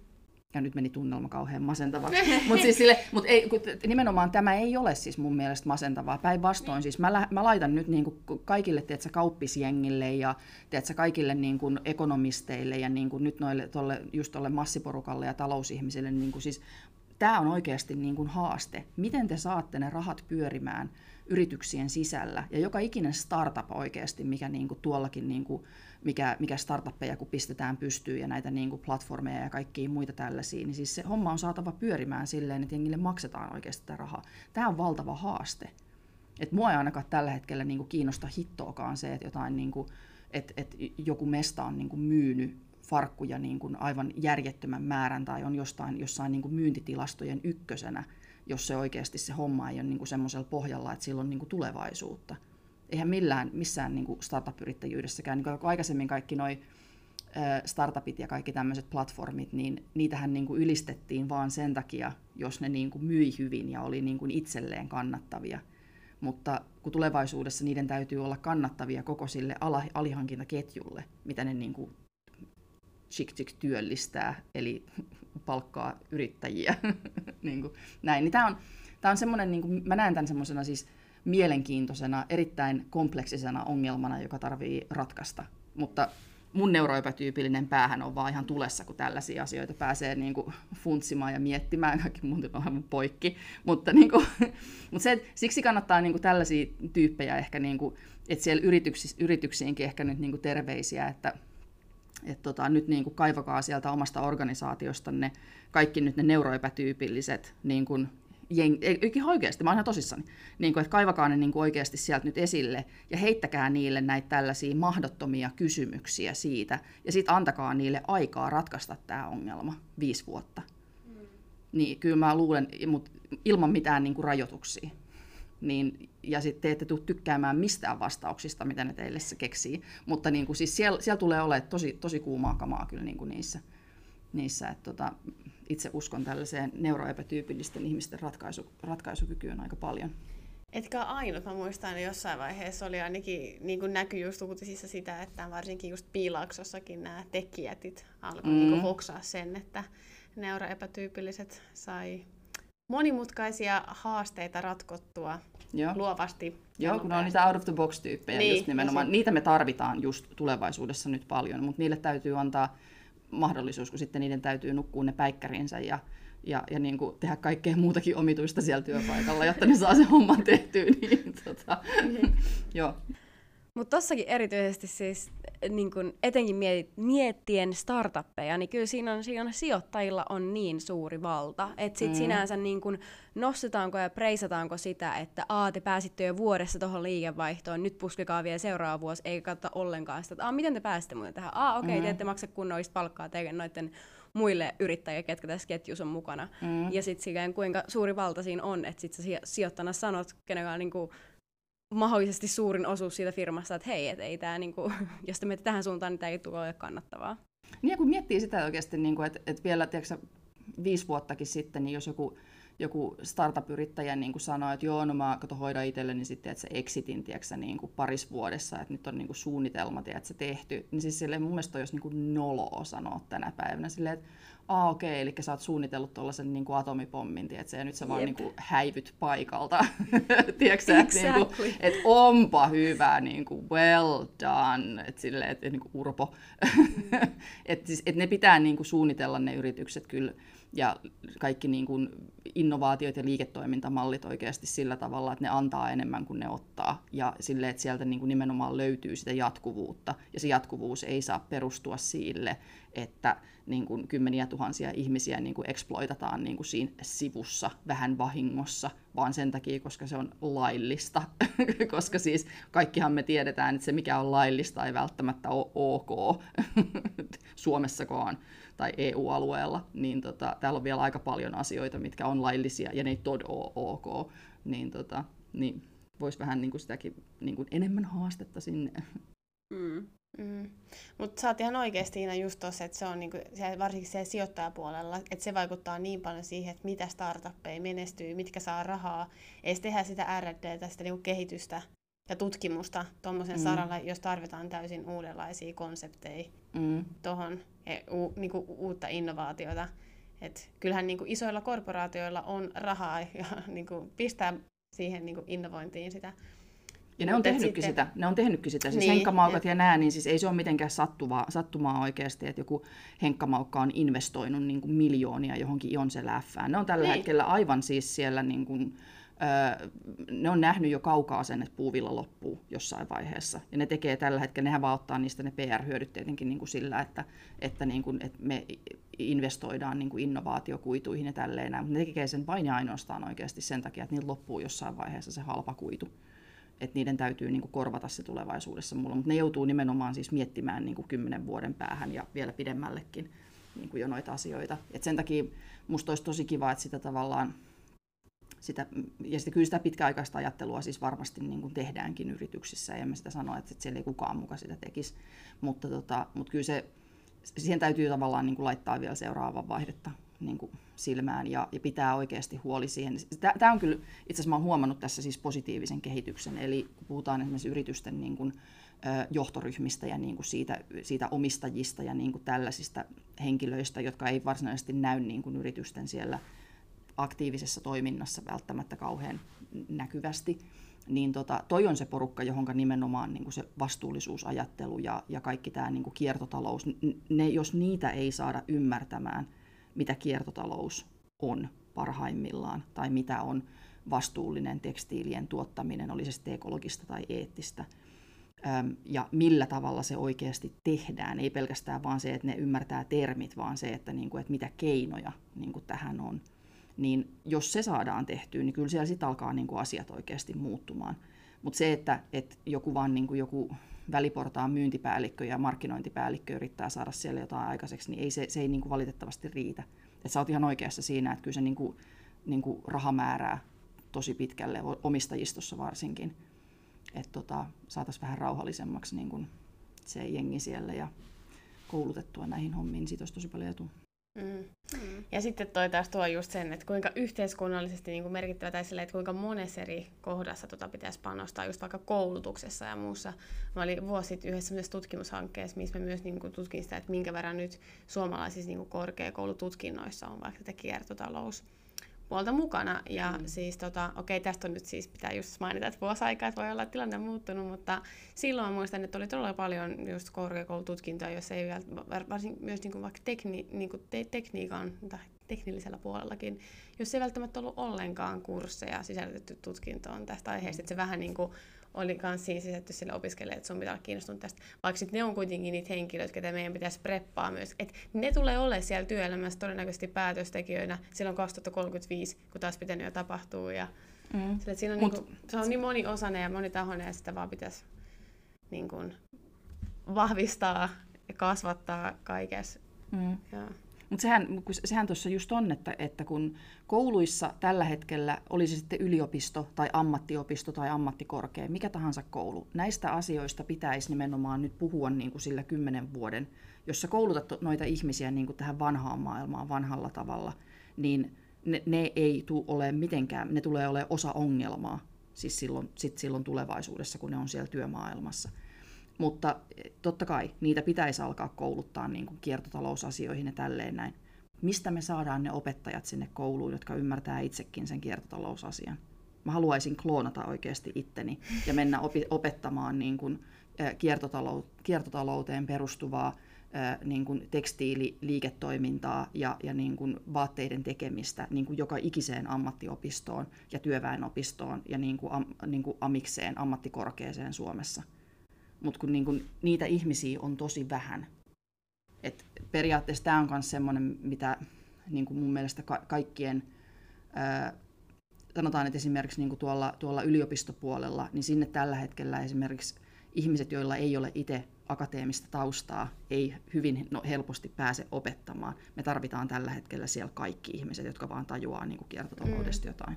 Ja nyt meni tunnelma kauhean masentavaksi. Mutta siis mut ei, nimenomaan tämä ei ole siis mun mielestä masentavaa. Päinvastoin siis mä, mä laitan nyt niinku kaikille tiedätkö, kauppisjengille ja tiedätkö, kaikille niinku ekonomisteille ja niinku nyt noille, tolle, just tolle massiporukalle ja talousihmisille niinku siis tämä on oikeasti niin kuin haaste. Miten te saatte ne rahat pyörimään yrityksien sisällä? Ja joka ikinen startup oikeasti, mikä niin kuin tuollakin, niin kuin, mikä, mikä startuppeja kun pistetään pystyyn ja näitä niin kuin platformeja ja kaikkia muita tällaisia, niin siis se homma on saatava pyörimään silleen, että jengille maksetaan oikeasti tätä rahaa. Tämä on valtava haaste. Et mua ei ainakaan tällä hetkellä niin kuin kiinnosta hittoakaan se, että jotain niin kuin, että, että joku mesta on niin kuin myynyt farkkuja niin kuin aivan järjettömän määrän tai on jostain, jossain niin kuin myyntitilastojen ykkösenä, jos se oikeasti se homma ei ole niin semmoisella pohjalla, että sillä on niin kuin tulevaisuutta. Eihän millään, missään niin kuin startup-yrittäjyydessäkään, niin kuin aikaisemmin kaikki noi startupit ja kaikki tämmöiset platformit, niin niitähän niin kuin ylistettiin vaan sen takia, jos ne niin kuin myi hyvin ja oli niin kuin itselleen kannattavia. Mutta kun tulevaisuudessa niiden täytyy olla kannattavia koko sille alihankintaketjulle, mitä ne niin kuin työllistää, eli palkkaa yrittäjiä. niin kuin, näin. Niin tämä on, tää on semmoinen, niin kuin, mä näen tämän semmoisena siis mielenkiintoisena, erittäin kompleksisena ongelmana, joka tarvii ratkaista. Mutta mun neuroepätyypillinen päähän on vaan ihan tulessa, kun tällaisia asioita pääsee niin kuin funtsimaan ja miettimään. Kaikki muuten on aivan poikki. Mutta, niin kuin, mutta se, siksi kannattaa niin kuin tällaisia tyyppejä ehkä, niin kuin, että siellä yrityksiinkin ehkä nyt niin kuin terveisiä, että että tota, nyt niin kuin kaivakaa sieltä omasta organisaatiostanne kaikki nyt ne neuroepätyypilliset niin kuin jeng, ei, oikeasti, mä oon ihan tosissani, niin kuin, että kaivakaa ne niin kuin oikeasti sieltä nyt esille ja heittäkää niille näitä tällaisia mahdottomia kysymyksiä siitä ja sitten antakaa niille aikaa ratkaista tämä ongelma viisi vuotta. Mm. Niin kyllä mä luulen, mutta ilman mitään niin kuin rajoituksia niin, ja sitten te ette tule tykkäämään mistään vastauksista, mitä ne teille se keksii. Mutta niin kuin, siis siellä, siellä tulee olemaan tosi, tosi kuumaa kamaa kyllä niin kuin niissä. niissä että tota, itse uskon tällaiseen neuroepätyypillisten ihmisten ratkaisu, ratkaisukykyyn aika paljon. Etkä ainut. Mä muistan, että jossain vaiheessa oli ainakin niin kuin näkyi just uutisissa sitä, että varsinkin just Piilaaksossakin nämä tekijät alkoi mm. niin hoksaa sen, että neuroepätyypilliset sai monimutkaisia haasteita ratkottua Joo. luovasti. Joo, kun ne on niitä out of the box tyyppejä niin, just nimenomaan. Se... Niitä me tarvitaan just tulevaisuudessa nyt paljon, mutta niille täytyy antaa mahdollisuus, kun sitten niiden täytyy nukkua ne päikkärinsä ja, ja, ja niin kuin tehdä kaikkea muutakin omituista siellä työpaikalla, jotta ne saa sen homman tehtyä. Niin, tota, joo. Mutta tossakin erityisesti siis niin kun etenkin miettien startuppeja, niin kyllä siinä on, siinä sijoittajilla on niin suuri valta, että sit mm. sinänsä niin kun nostetaanko ja preisataanko sitä, että a, te pääsitte jo vuodessa tuohon liikevaihtoon, nyt puskekaa vielä seuraava vuosi, eikä katsota ollenkaan sitä, että a, miten te pääsitte muuten tähän, a, okei, okay, mm. te ette maksa kunnollista palkkaa teidän noiden muille yrittäjille, ketkä tässä ketjussa on mukana. Mm. Ja sitten kuinka suuri valta siinä on, että sitten sä sijoittana sanot, kenen on niinku mahdollisesti suurin osuus siitä firmasta, että hei, et ei tää, niinku, jos te menette tähän suuntaan, niin tämä ei tule ole kannattavaa. Niin ja kun miettii sitä oikeasti, niin että, että vielä tiedätkö, viisi vuottakin sitten, niin jos joku, joku startup-yrittäjä niin sanoo, että joo, no mä kato hoida itselleni niin sitten, että se exitin tiedätkö, niin kuin paris vuodessa, että nyt on niin kuin suunnitelma tiedätkö, tehty, niin siis silleen, mun mielestä olisi niin noloa sanoa tänä päivänä. Silleen, että ah okei, okay, eli sä oot suunnitellut tuollaisen niin kuin atomipommin, tiedätkö, ja nyt sä vaan niin kuin, häivyt paikalta. tiedätkö, exactly. että, niin kuin, että onpa hyvä, niin kuin, well done, että silleen, että niin kuin urpo. että siis, että ne pitää niin kuin, suunnitella ne yritykset kyllä, ja kaikki niin kuin, innovaatiot ja liiketoimintamallit oikeasti sillä tavalla, että ne antaa enemmän kuin ne ottaa, ja sille, että sieltä niin kuin, nimenomaan löytyy sitä jatkuvuutta, ja se jatkuvuus ei saa perustua sille, että niin kuin kymmeniä tuhansia ihmisiä niin kuin exploitataan niin kuin siinä sivussa vähän vahingossa, vaan sen takia, koska se on laillista. koska siis kaikkihan me tiedetään, että se mikä on laillista ei välttämättä ole ok Suomessakaan tai EU-alueella, niin tota, täällä on vielä aika paljon asioita, mitkä on laillisia ja ne ei tod ole ok, niin, tota, niin voisi vähän niin kuin sitäkin niin kuin enemmän haastetta sinne. Mm. Mm. Mutta sä oot ihan oikeasti Iina just tossa, että se on niinku, se, varsinkin siellä sijoittajapuolella, että se vaikuttaa niin paljon siihen, että mitä startuppeja menestyy, mitkä saa rahaa. Ei tehdä sitä R&D, sitä niinku kehitystä ja tutkimusta tuommoisen mm. saralla, jos tarvitaan täysin uudenlaisia konsepteja mm. tuohon, u, niinku, uutta innovaatiota. Et kyllähän niinku isoilla korporaatioilla on rahaa ja niinku, pistää siihen niinku, innovointiin sitä ja ne on tehnytkin sitten... sitä, ne on tehnytkin sitä. Siis niin, henkkamaukat ja... ja nämä, niin siis ei se ole mitenkään sattumaa, sattumaa oikeasti, että joku henkkamaukka on investoinut niin kuin miljoonia johonkin Ionsel Fään. Ne on tällä niin. hetkellä aivan siis siellä, niin kuin, öö, ne on nähnyt jo kaukaa sen, että puuvilla loppuu jossain vaiheessa. Ja ne tekee tällä hetkellä, nehän vaan ottaa niistä ne PR-hyödyt tietenkin niin kuin sillä, että, että, niin kuin, että me investoidaan niin kuin innovaatiokuituihin ja tälleen. Mutta ne tekee sen vain ja ainoastaan oikeasti sen takia, että niillä loppuu jossain vaiheessa se halpa kuitu että niiden täytyy niin kuin korvata se tulevaisuudessa mulla. Mutta ne joutuu nimenomaan siis miettimään niin kuin kymmenen vuoden päähän ja vielä pidemmällekin niin kuin jo noita asioita. Et sen takia musta olisi tosi kiva, että sitä tavallaan sitä, ja sitten kyllä sitä pitkäaikaista ajattelua siis varmasti niin kuin tehdäänkin yrityksissä, ja mä sitä sano, että siellä ei kukaan muka sitä tekisi, mutta, tota, mutta kyllä se, siihen täytyy tavallaan niin kuin laittaa vielä seuraava vaihdetta niin kuin silmään ja, ja pitää oikeasti huoli siihen. Tämä on kyllä, itse asiassa mä olen huomannut tässä siis positiivisen kehityksen, eli kun puhutaan esimerkiksi yritysten niin kuin, johtoryhmistä ja niin kuin siitä, siitä omistajista ja niin kuin tällaisista henkilöistä, jotka ei varsinaisesti näy niin kuin yritysten siellä aktiivisessa toiminnassa välttämättä kauhean näkyvästi, niin tota, toi on se porukka, johon nimenomaan niin kuin se vastuullisuusajattelu ja, ja kaikki tämä niin kuin kiertotalous, ne, jos niitä ei saada ymmärtämään – mitä kiertotalous on parhaimmillaan tai mitä on vastuullinen tekstiilien tuottaminen, oli se sitten ekologista tai eettistä, ja millä tavalla se oikeasti tehdään. Ei pelkästään vaan se, että ne ymmärtää termit, vaan se, että, niin kuin, että mitä keinoja niin kuin tähän on. Niin jos se saadaan tehtyä, niin kyllä siellä sitten alkaa niin kuin asiat oikeasti muuttumaan. Mutta se, että, että joku vaan niin kuin joku väliportaan myyntipäällikkö ja markkinointipäällikkö yrittää saada siellä jotain aikaiseksi, niin ei se, se ei niin kuin valitettavasti riitä. Et sä oot ihan oikeassa siinä, että kyllä se niin kuin, niin kuin raha määrää tosi pitkälle, omistajistossa varsinkin. Että tota, saataisiin vähän rauhallisemmaksi niin kuin se jengi siellä ja koulutettua näihin hommiin, niin siitä olisi tosi paljon etua. Mm. Mm. Ja sitten toi taas tuo just sen, että kuinka yhteiskunnallisesti niin kuin merkittävä tai sille, että kuinka monessa eri kohdassa tota pitäisi panostaa, just vaikka koulutuksessa ja muussa. Mä olin vuosi sitten yhdessä tutkimushankkeessa, missä me myös niin kuin tutkin sitä, että minkä verran nyt suomalaisissa niin kuin korkeakoulututkinnoissa on vaikka tätä kiertotalous puolta mukana. Ja mm. siis tota, okei, tästä on nyt siis, pitää just mainita, että vuosi aikaa, että voi olla, että tilanne on muuttunut, mutta silloin muistan, että oli todella paljon just korkeakoulututkintoja, jos ei vielä, varsin myös niin kuin vaikka tekni, niin kuin te, tekniikan tai teknillisellä puolellakin, jos ei välttämättä ollut ollenkaan kursseja sisällytetty tutkintoon tästä aiheesta, että se vähän niin kuin oli myös siinä sisätty sille opiskelijalle, että sun pitää olla kiinnostunut tästä. Vaikka sitten ne on kuitenkin niitä henkilöitä, joita meidän pitäisi preppaa myös. Et ne tulee olemaan siellä työelämässä todennäköisesti päätöstekijöinä silloin 2035, kun taas pitänyt jo tapahtuu. Ja mm. sille, siinä on Mut, niinku, se on niin moniosainen ja monitahoinen, ja sitä vaan pitäisi niin kuin, vahvistaa ja kasvattaa kaikessa. Mm. Ja. Mutta sehän, sehän tuossa just on, että, että kun kouluissa tällä hetkellä, olisi sitten yliopisto tai ammattiopisto tai ammattikorkea, mikä tahansa koulu, näistä asioista pitäisi nimenomaan nyt puhua niin kuin sillä kymmenen vuoden, jos sä koulutat noita ihmisiä niin kuin tähän vanhaan maailmaan vanhalla tavalla, niin ne, ne ei tule ole mitenkään, ne tulee olemaan osa ongelmaa siis silloin, sit silloin tulevaisuudessa, kun ne on siellä työmaailmassa. Mutta eh, totta kai niitä pitäisi alkaa kouluttaa niin kuin kiertotalousasioihin ja tälleen näin. Mistä me saadaan ne opettajat sinne kouluun, jotka ymmärtää itsekin sen kiertotalousasian? Mä haluaisin kloonata oikeasti itteni ja mennä opi- opettamaan niin kuin, äh, kiertotalou- kiertotalouteen perustuvaa äh, niin kuin tekstiililiiketoimintaa ja, ja niin kuin vaatteiden tekemistä niin kuin joka ikiseen ammattiopistoon ja työväenopistoon ja niin kuin, am, niin kuin amikseen ammattikorkeeseen Suomessa – mutta kun niinku niitä ihmisiä on tosi vähän, Et periaatteessa tämä on myös semmoinen, mitä niin kuin mun mielestä ka- kaikkien, ää, sanotaan, että esimerkiksi niin kuin tuolla, tuolla yliopistopuolella, niin sinne tällä hetkellä esimerkiksi ihmiset, joilla ei ole itse akateemista taustaa, ei hyvin no, helposti pääse opettamaan. Me tarvitaan tällä hetkellä siellä kaikki ihmiset, jotka vaan tajuaa niin kuin kiertotaloudesta mm. jotain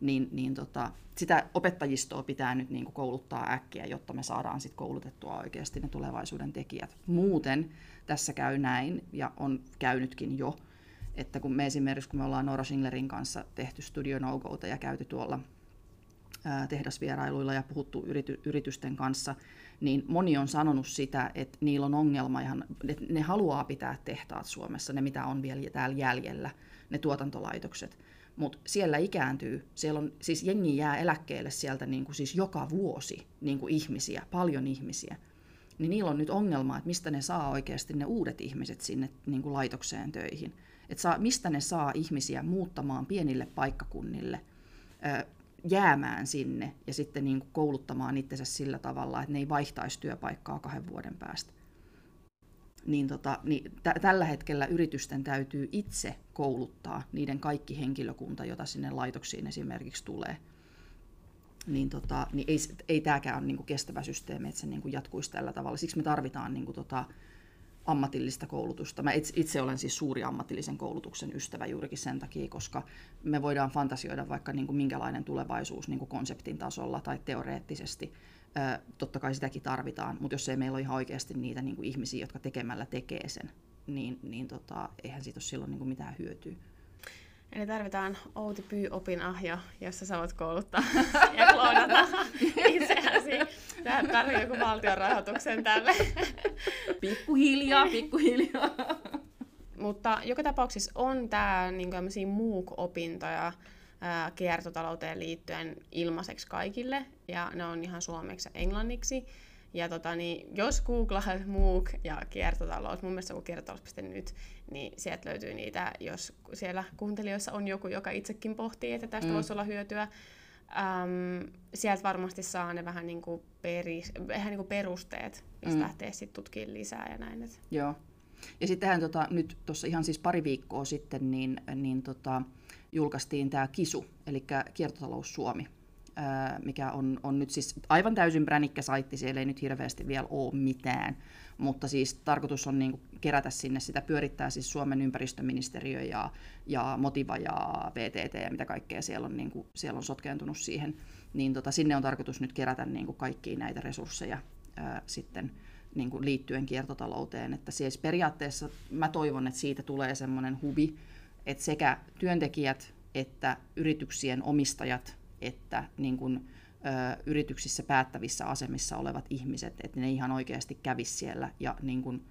niin, niin tota, sitä opettajistoa pitää nyt niin kuin kouluttaa äkkiä, jotta me saadaan sit koulutettua oikeasti ne tulevaisuuden tekijät. Muuten tässä käy näin, ja on käynytkin jo, että kun me esimerkiksi, kun me ollaan Nora Schinglerin kanssa tehty Studio no ja käyty tuolla ää, tehdasvierailuilla ja puhuttu yrity, yritysten kanssa, niin moni on sanonut sitä, että niillä on ongelma, ihan, että ne haluaa pitää tehtaat Suomessa, ne mitä on vielä täällä jäljellä, ne tuotantolaitokset mutta siellä ikääntyy, siellä on, siis jengi jää eläkkeelle sieltä niin kuin siis joka vuosi niin kuin ihmisiä, paljon ihmisiä. Niin niillä on nyt ongelma, että mistä ne saa oikeasti ne uudet ihmiset sinne niin kuin laitokseen töihin. Et saa, mistä ne saa ihmisiä muuttamaan pienille paikkakunnille, jäämään sinne ja sitten niin kuin kouluttamaan itsensä sillä tavalla, että ne ei vaihtaisi työpaikkaa kahden vuoden päästä niin, tota, niin t- tällä hetkellä yritysten täytyy itse kouluttaa niiden kaikki henkilökunta, jota sinne laitoksiin esimerkiksi tulee. Niin, tota, niin ei, ei tämäkään ole niin kuin kestävä systeemi, että se niin kuin jatkuisi tällä tavalla. Siksi me tarvitaan niin kuin, tota, ammatillista koulutusta. Mä itse, olen siis suuri ammatillisen koulutuksen ystävä juurikin sen takia, koska me voidaan fantasioida vaikka niin kuin minkälainen tulevaisuus niin kuin konseptin tasolla tai teoreettisesti, totta kai sitäkin tarvitaan, mutta jos ei meillä ole ihan oikeasti niitä niin kuin ihmisiä, jotka tekemällä tekee sen, niin, niin tota, eihän siitä ole silloin niin kuin mitään hyötyä. Eli tarvitaan Outi Pyy-opinahjo, jossa sä voit kouluttaa ja kloonata itseäsi. Tämä tarvitsee joku valtion rahoituksen tälle. Pikkuhiljaa, pikkuhiljaa. Mutta joka tapauksessa on tämä niin MOOC-opintoja, kiertotalouteen liittyen ilmaiseksi kaikille, ja ne on ihan suomeksi ja englanniksi. Ja tota, niin, jos googlaa MOOC ja kiertotalous, mun mielestä on kiertotalous.nyt, niin sieltä löytyy niitä, jos siellä kuuntelijoissa on joku, joka itsekin pohtii, että tästä mm. voisi olla hyötyä. Äm, sieltä varmasti saa ne vähän niin kuin, peris, vähän niin kuin perusteet, mistä mm. lähtee sitten tutkimaan lisää ja näin. Et. Joo. Ja sittenhän tota, nyt tuossa ihan siis pari viikkoa sitten, niin, niin tota, julkaistiin tämä KISU, eli Kiertotalous Suomi, mikä on, on nyt siis aivan täysin bränikkä saitti, siellä ei nyt hirveästi vielä ole mitään, mutta siis tarkoitus on niin kerätä sinne, sitä pyörittää siis Suomen ympäristöministeriö ja, ja Motiva ja VTT ja mitä kaikkea siellä on, niin kuin, siellä on sotkeentunut siihen, niin tota, sinne on tarkoitus nyt kerätä niin kuin kaikkia näitä resursseja ää, sitten niin kuin liittyen kiertotalouteen, että siis periaatteessa mä toivon, että siitä tulee semmoinen hubi, että sekä työntekijät että yrityksien omistajat että niin kuin, ö, yrityksissä päättävissä asemissa olevat ihmiset, että ne ihan oikeasti kävis siellä ja niin kuin,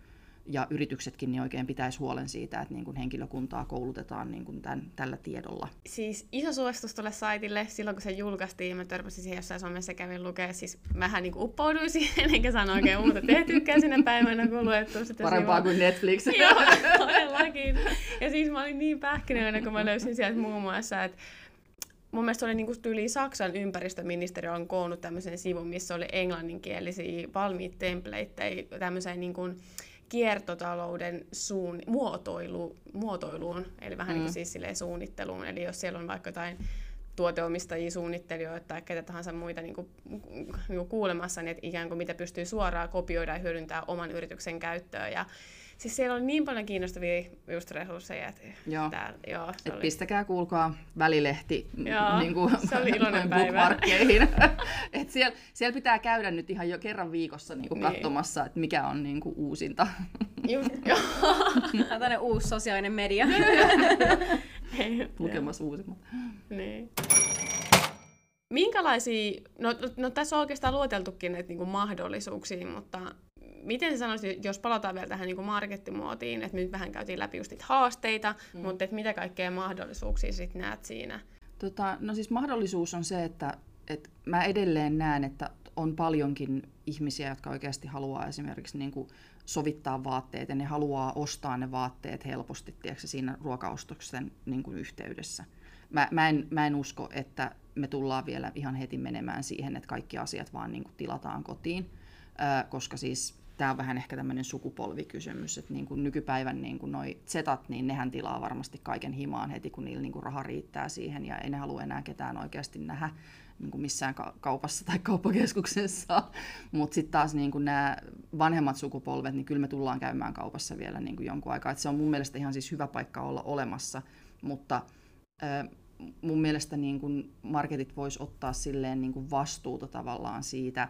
ja yrityksetkin niin oikein pitäisi huolen siitä, että niin kuin henkilökuntaa koulutetaan niin kuin tämän, tällä tiedolla. Siis iso suositus tuolle saitille, silloin kun se julkaistiin, mä törmäsin siihen jossain somessa kävin lukea, siis mähän niin uppouduin siihen, enkä sano oikein muuta tehtykään sinä päivänä, kun luettu sitä. Parempaa kuin Netflix. Joo, todellakin. Ja siis mä olin niin pähkinöinä, kun mä löysin sieltä muun muassa, että mun mielestä oli niinku tyyli Saksan ympäristöministeriö on koonnut tämmöisen sivun, missä oli englanninkielisiä valmiit templateja tämmöiseen niinku kiertotalouden suun, muotoilu, muotoiluun, eli vähän niinku mm. niin kuin siis suunnitteluun. Eli jos siellä on vaikka jotain tuoteomistajia, suunnittelijoita tai ketä tahansa muita niin kuin, niin kuin kuulemassa, niin että ikään kuin mitä pystyy suoraan kopioida ja hyödyntää oman yrityksen käyttöön. Ja Siis siellä on niin paljon kiinnostavia just resursseja. Että joo. Täällä, joo, se Et oli... Pistäkää kuulkaa välilehti joo, niin kuin, se oli iloinen päivä. Et siellä, siellä, pitää käydä nyt ihan jo kerran viikossa niin kuin niin. katsomassa, että mikä on niin kuin uusinta. Just, joo. Tämä on uusi sosiaalinen media. Lukemassa uusimmat. Niin. Minkälaisia, no, no, no tässä on oikeastaan luoteltukin näitä niin kuin mahdollisuuksia, mutta miten sanoisit, jos palataan vielä tähän niin markettimuotiin, että nyt vähän käytiin läpi just haasteita, mm. mutta että mitä kaikkea mahdollisuuksia sitten näet siinä? Tota, no siis mahdollisuus on se, että, että mä edelleen näen, että on paljonkin ihmisiä, jotka oikeasti haluaa esimerkiksi niin kuin sovittaa vaatteet ja ne haluaa ostaa ne vaatteet helposti tiedätkö, siinä ruokaostoksen niin kuin yhteydessä. Mä, mä, en, mä en usko, että me tullaan vielä ihan heti menemään siihen, että kaikki asiat vaan niin kuin tilataan kotiin, koska siis tämä on vähän ehkä tämmöinen sukupolvikysymys, että niin kuin nykypäivän niin kuin noi zetat, niin nehän tilaa varmasti kaiken himaan heti, kun niillä niin kuin raha riittää siihen, ja ei ne halua enää ketään oikeasti nähdä niin kuin missään kaupassa tai kauppakeskuksessa. Mutta sitten taas niin kuin nämä vanhemmat sukupolvet, niin kyllä me tullaan käymään kaupassa vielä niin kuin jonkun aikaa. Et se on mun mielestä ihan siis hyvä paikka olla olemassa, mutta mun mielestä niin kuin marketit vois ottaa silleen niin kuin vastuuta tavallaan siitä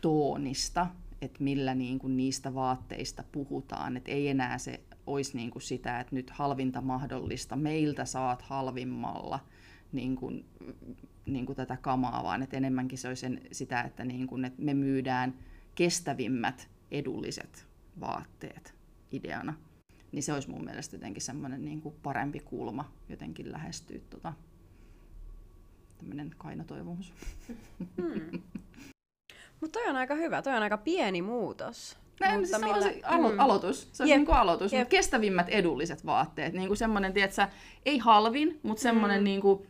toonista, että millä niin kuin niistä vaatteista puhutaan. Että ei enää se olisi niin kuin sitä, että nyt halvinta mahdollista, meiltä saat halvimmalla niin kuin, niin kuin tätä kamaa, vaan että enemmänkin se olisi sitä, että, niin kuin, että me myydään kestävimmät edulliset vaatteet ideana niin se olisi mun mielestä jotenkin semmoinen niin kuin parempi kulma jotenkin lähestyä tota, tämmöinen kainotoivomus. Hmm. Mutta toi on aika hyvä, toi on aika pieni muutos. Näin, mutta siis millä... se alo- mm. aloitus. Se on niin kuin aloitus. Jep. Kestävimmät edulliset vaatteet. Niin kuin semmoinen, tiedätkö, ei halvin, mutta semmoinen mm. niin kuin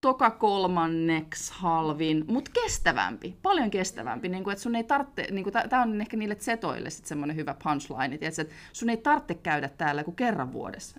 toka kolmanneksi halvin, mutta kestävämpi, paljon kestävämpi. Niin kuin, että sun ei tarvitse, niin kuin, tämä on ehkä niille setoille sit semmoinen hyvä punchline, että sun ei tarvitse käydä täällä kuin kerran vuodessa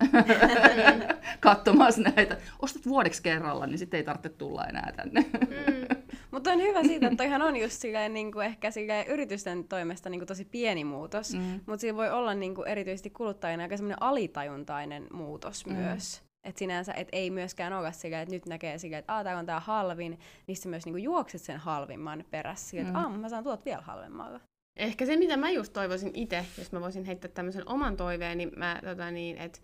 katsomassa näitä. Ostat vuodeksi kerralla, niin sitten ei tarvitse tulla enää tänne. mm. Mutta on hyvä siitä, että toihan on just silleen, niin kuin ehkä silleen yritysten toimesta niin kuin tosi pieni muutos, mm. mutta siinä voi olla niin kuin erityisesti kuluttajana aika semmoinen alitajuntainen muutos mm. myös. Että sinänsä, et ei myöskään ole sillä, että nyt näkee sillä, että tämä on tämä halvin, niin sä myös niinku juokset sen halvimman perässä sillä, että mm. mä saan tuot vielä halvemmalla. Ehkä se, mitä mä just toivoisin itse, jos mä voisin heittää tämmöisen oman toiveen, niin mä, tota niin, että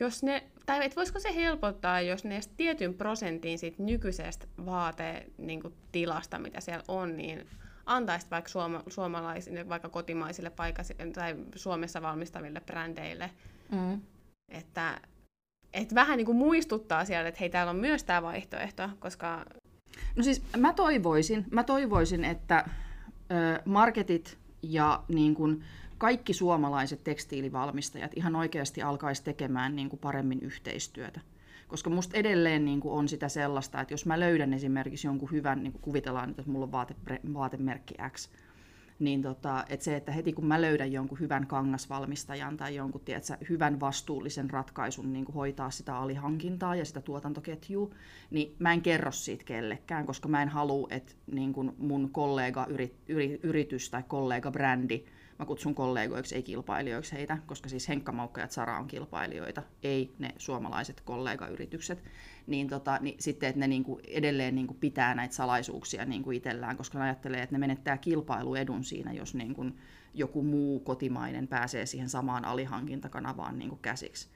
jos ne, tai et voisiko se helpottaa, jos ne tietyn prosentin siitä nykyisestä vaatetilasta, niin mitä siellä on, niin antaisit vaikka suoma, suomalaisille, vaikka kotimaisille paikasille tai Suomessa valmistaville brändeille, mm. että et vähän niin kuin muistuttaa siellä, että hei, täällä on myös tämä vaihtoehto, koska... No siis mä toivoisin, mä toivoisin että ö, marketit ja niin kuin kaikki suomalaiset tekstiilivalmistajat ihan oikeasti alkaisi tekemään niin kuin paremmin yhteistyötä. Koska musta edelleen niin kuin on sitä sellaista, että jos mä löydän esimerkiksi jonkun hyvän, niin kuin kuvitellaan, että mulla on vaate, vaatemerkki X, niin tota, että se, että heti kun mä löydän jonkun hyvän kangasvalmistajan tai jonkun tiedätkö, hyvän vastuullisen ratkaisun niin kuin hoitaa sitä alihankintaa ja sitä tuotantoketjua, niin mä en kerro siitä kellekään, koska mä en halua, että niin kuin mun kollega yrit, yri, yritys tai kollega brändi mä kutsun kollegoiksi, ei kilpailijoiksi heitä, koska siis Henkka Maukka ja Sara on kilpailijoita, ei ne suomalaiset kollegayritykset, niin, tota, niin sitten, että ne niinku edelleen niinku pitää näitä salaisuuksia niinku itsellään, koska ne ajattelee, että ne menettää kilpailuedun siinä, jos niinku joku muu kotimainen pääsee siihen samaan alihankintakanavaan niinku käsiksi.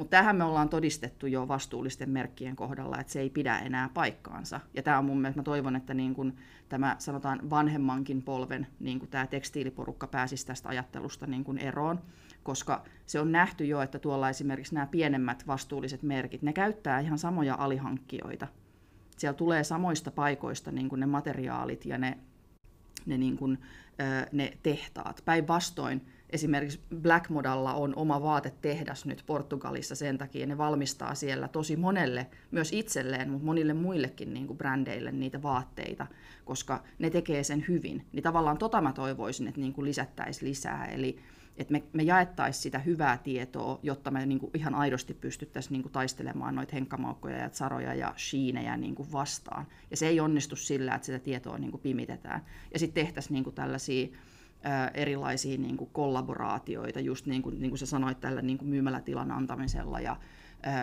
Mutta tähän me ollaan todistettu jo vastuullisten merkkien kohdalla, että se ei pidä enää paikkaansa. Ja tämä on mun mielestä, mä toivon, että niin kun tämä sanotaan vanhemmankin polven, niin kun tämä tekstiiliporukka pääsisi tästä ajattelusta niin kun eroon, koska se on nähty jo, että tuolla esimerkiksi nämä pienemmät vastuulliset merkit, ne käyttää ihan samoja alihankkijoita. Siellä tulee samoista paikoista niin kun ne materiaalit ja ne, ne, niin kun, ne tehtaat. Päinvastoin esimerkiksi Black Modalla on oma vaatetehdas nyt Portugalissa sen takia, ne valmistaa siellä tosi monelle, myös itselleen, mutta monille muillekin niin kuin brändeille niitä vaatteita, koska ne tekee sen hyvin. Niin tavallaan tota mä toivoisin, että niin kuin lisättäisiin lisää, eli että me, me jaettaisiin sitä hyvää tietoa, jotta me niin kuin ihan aidosti pystyttäisiin niin kuin taistelemaan noita henkkamaukkoja ja saroja ja shiinejä niin kuin vastaan. Ja se ei onnistu sillä, että sitä tietoa niin kuin pimitetään. Ja sitten tehtäisiin niin kuin tällaisia erilaisia niin kuin kollaboraatioita, just niin kuin, niin kuin sä sanoit, tällä niin kuin myymälätilan antamisella ja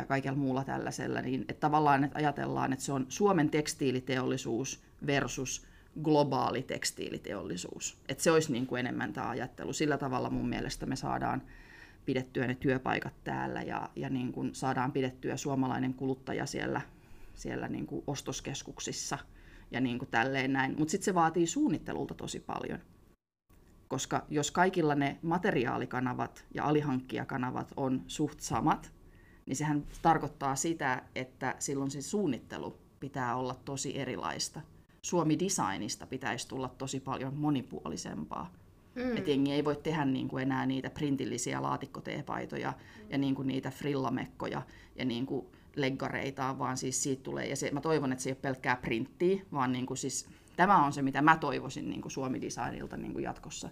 kaikella muulla tällaisella, niin että tavallaan että ajatellaan, että se on Suomen tekstiiliteollisuus versus globaali tekstiiliteollisuus. Että se olisi niin kuin enemmän tämä ajattelu. Sillä tavalla mun mielestä me saadaan pidettyä ne työpaikat täällä ja, ja niin kuin saadaan pidettyä suomalainen kuluttaja siellä, siellä niin kuin ostoskeskuksissa ja niin kuin tälleen näin. Mutta sitten se vaatii suunnittelulta tosi paljon koska jos kaikilla ne materiaalikanavat ja alihankkijakanavat on suht samat, niin sehän tarkoittaa sitä, että silloin se suunnittelu pitää olla tosi erilaista. Suomi-designista pitäisi tulla tosi paljon monipuolisempaa. Mm. Et jengi ei voi tehdä niin kuin enää niitä printillisiä laatikkoteepaitoja mm. ja niin kuin niitä frillamekkoja ja niin kuin leggareita, vaan siis siitä tulee, ja se, mä toivon, että se ei ole pelkkää printtiä, vaan niin kuin siis Tämä on se, mitä mä toivoisin niin kuin Suomi-designilta niin kuin jatkossa.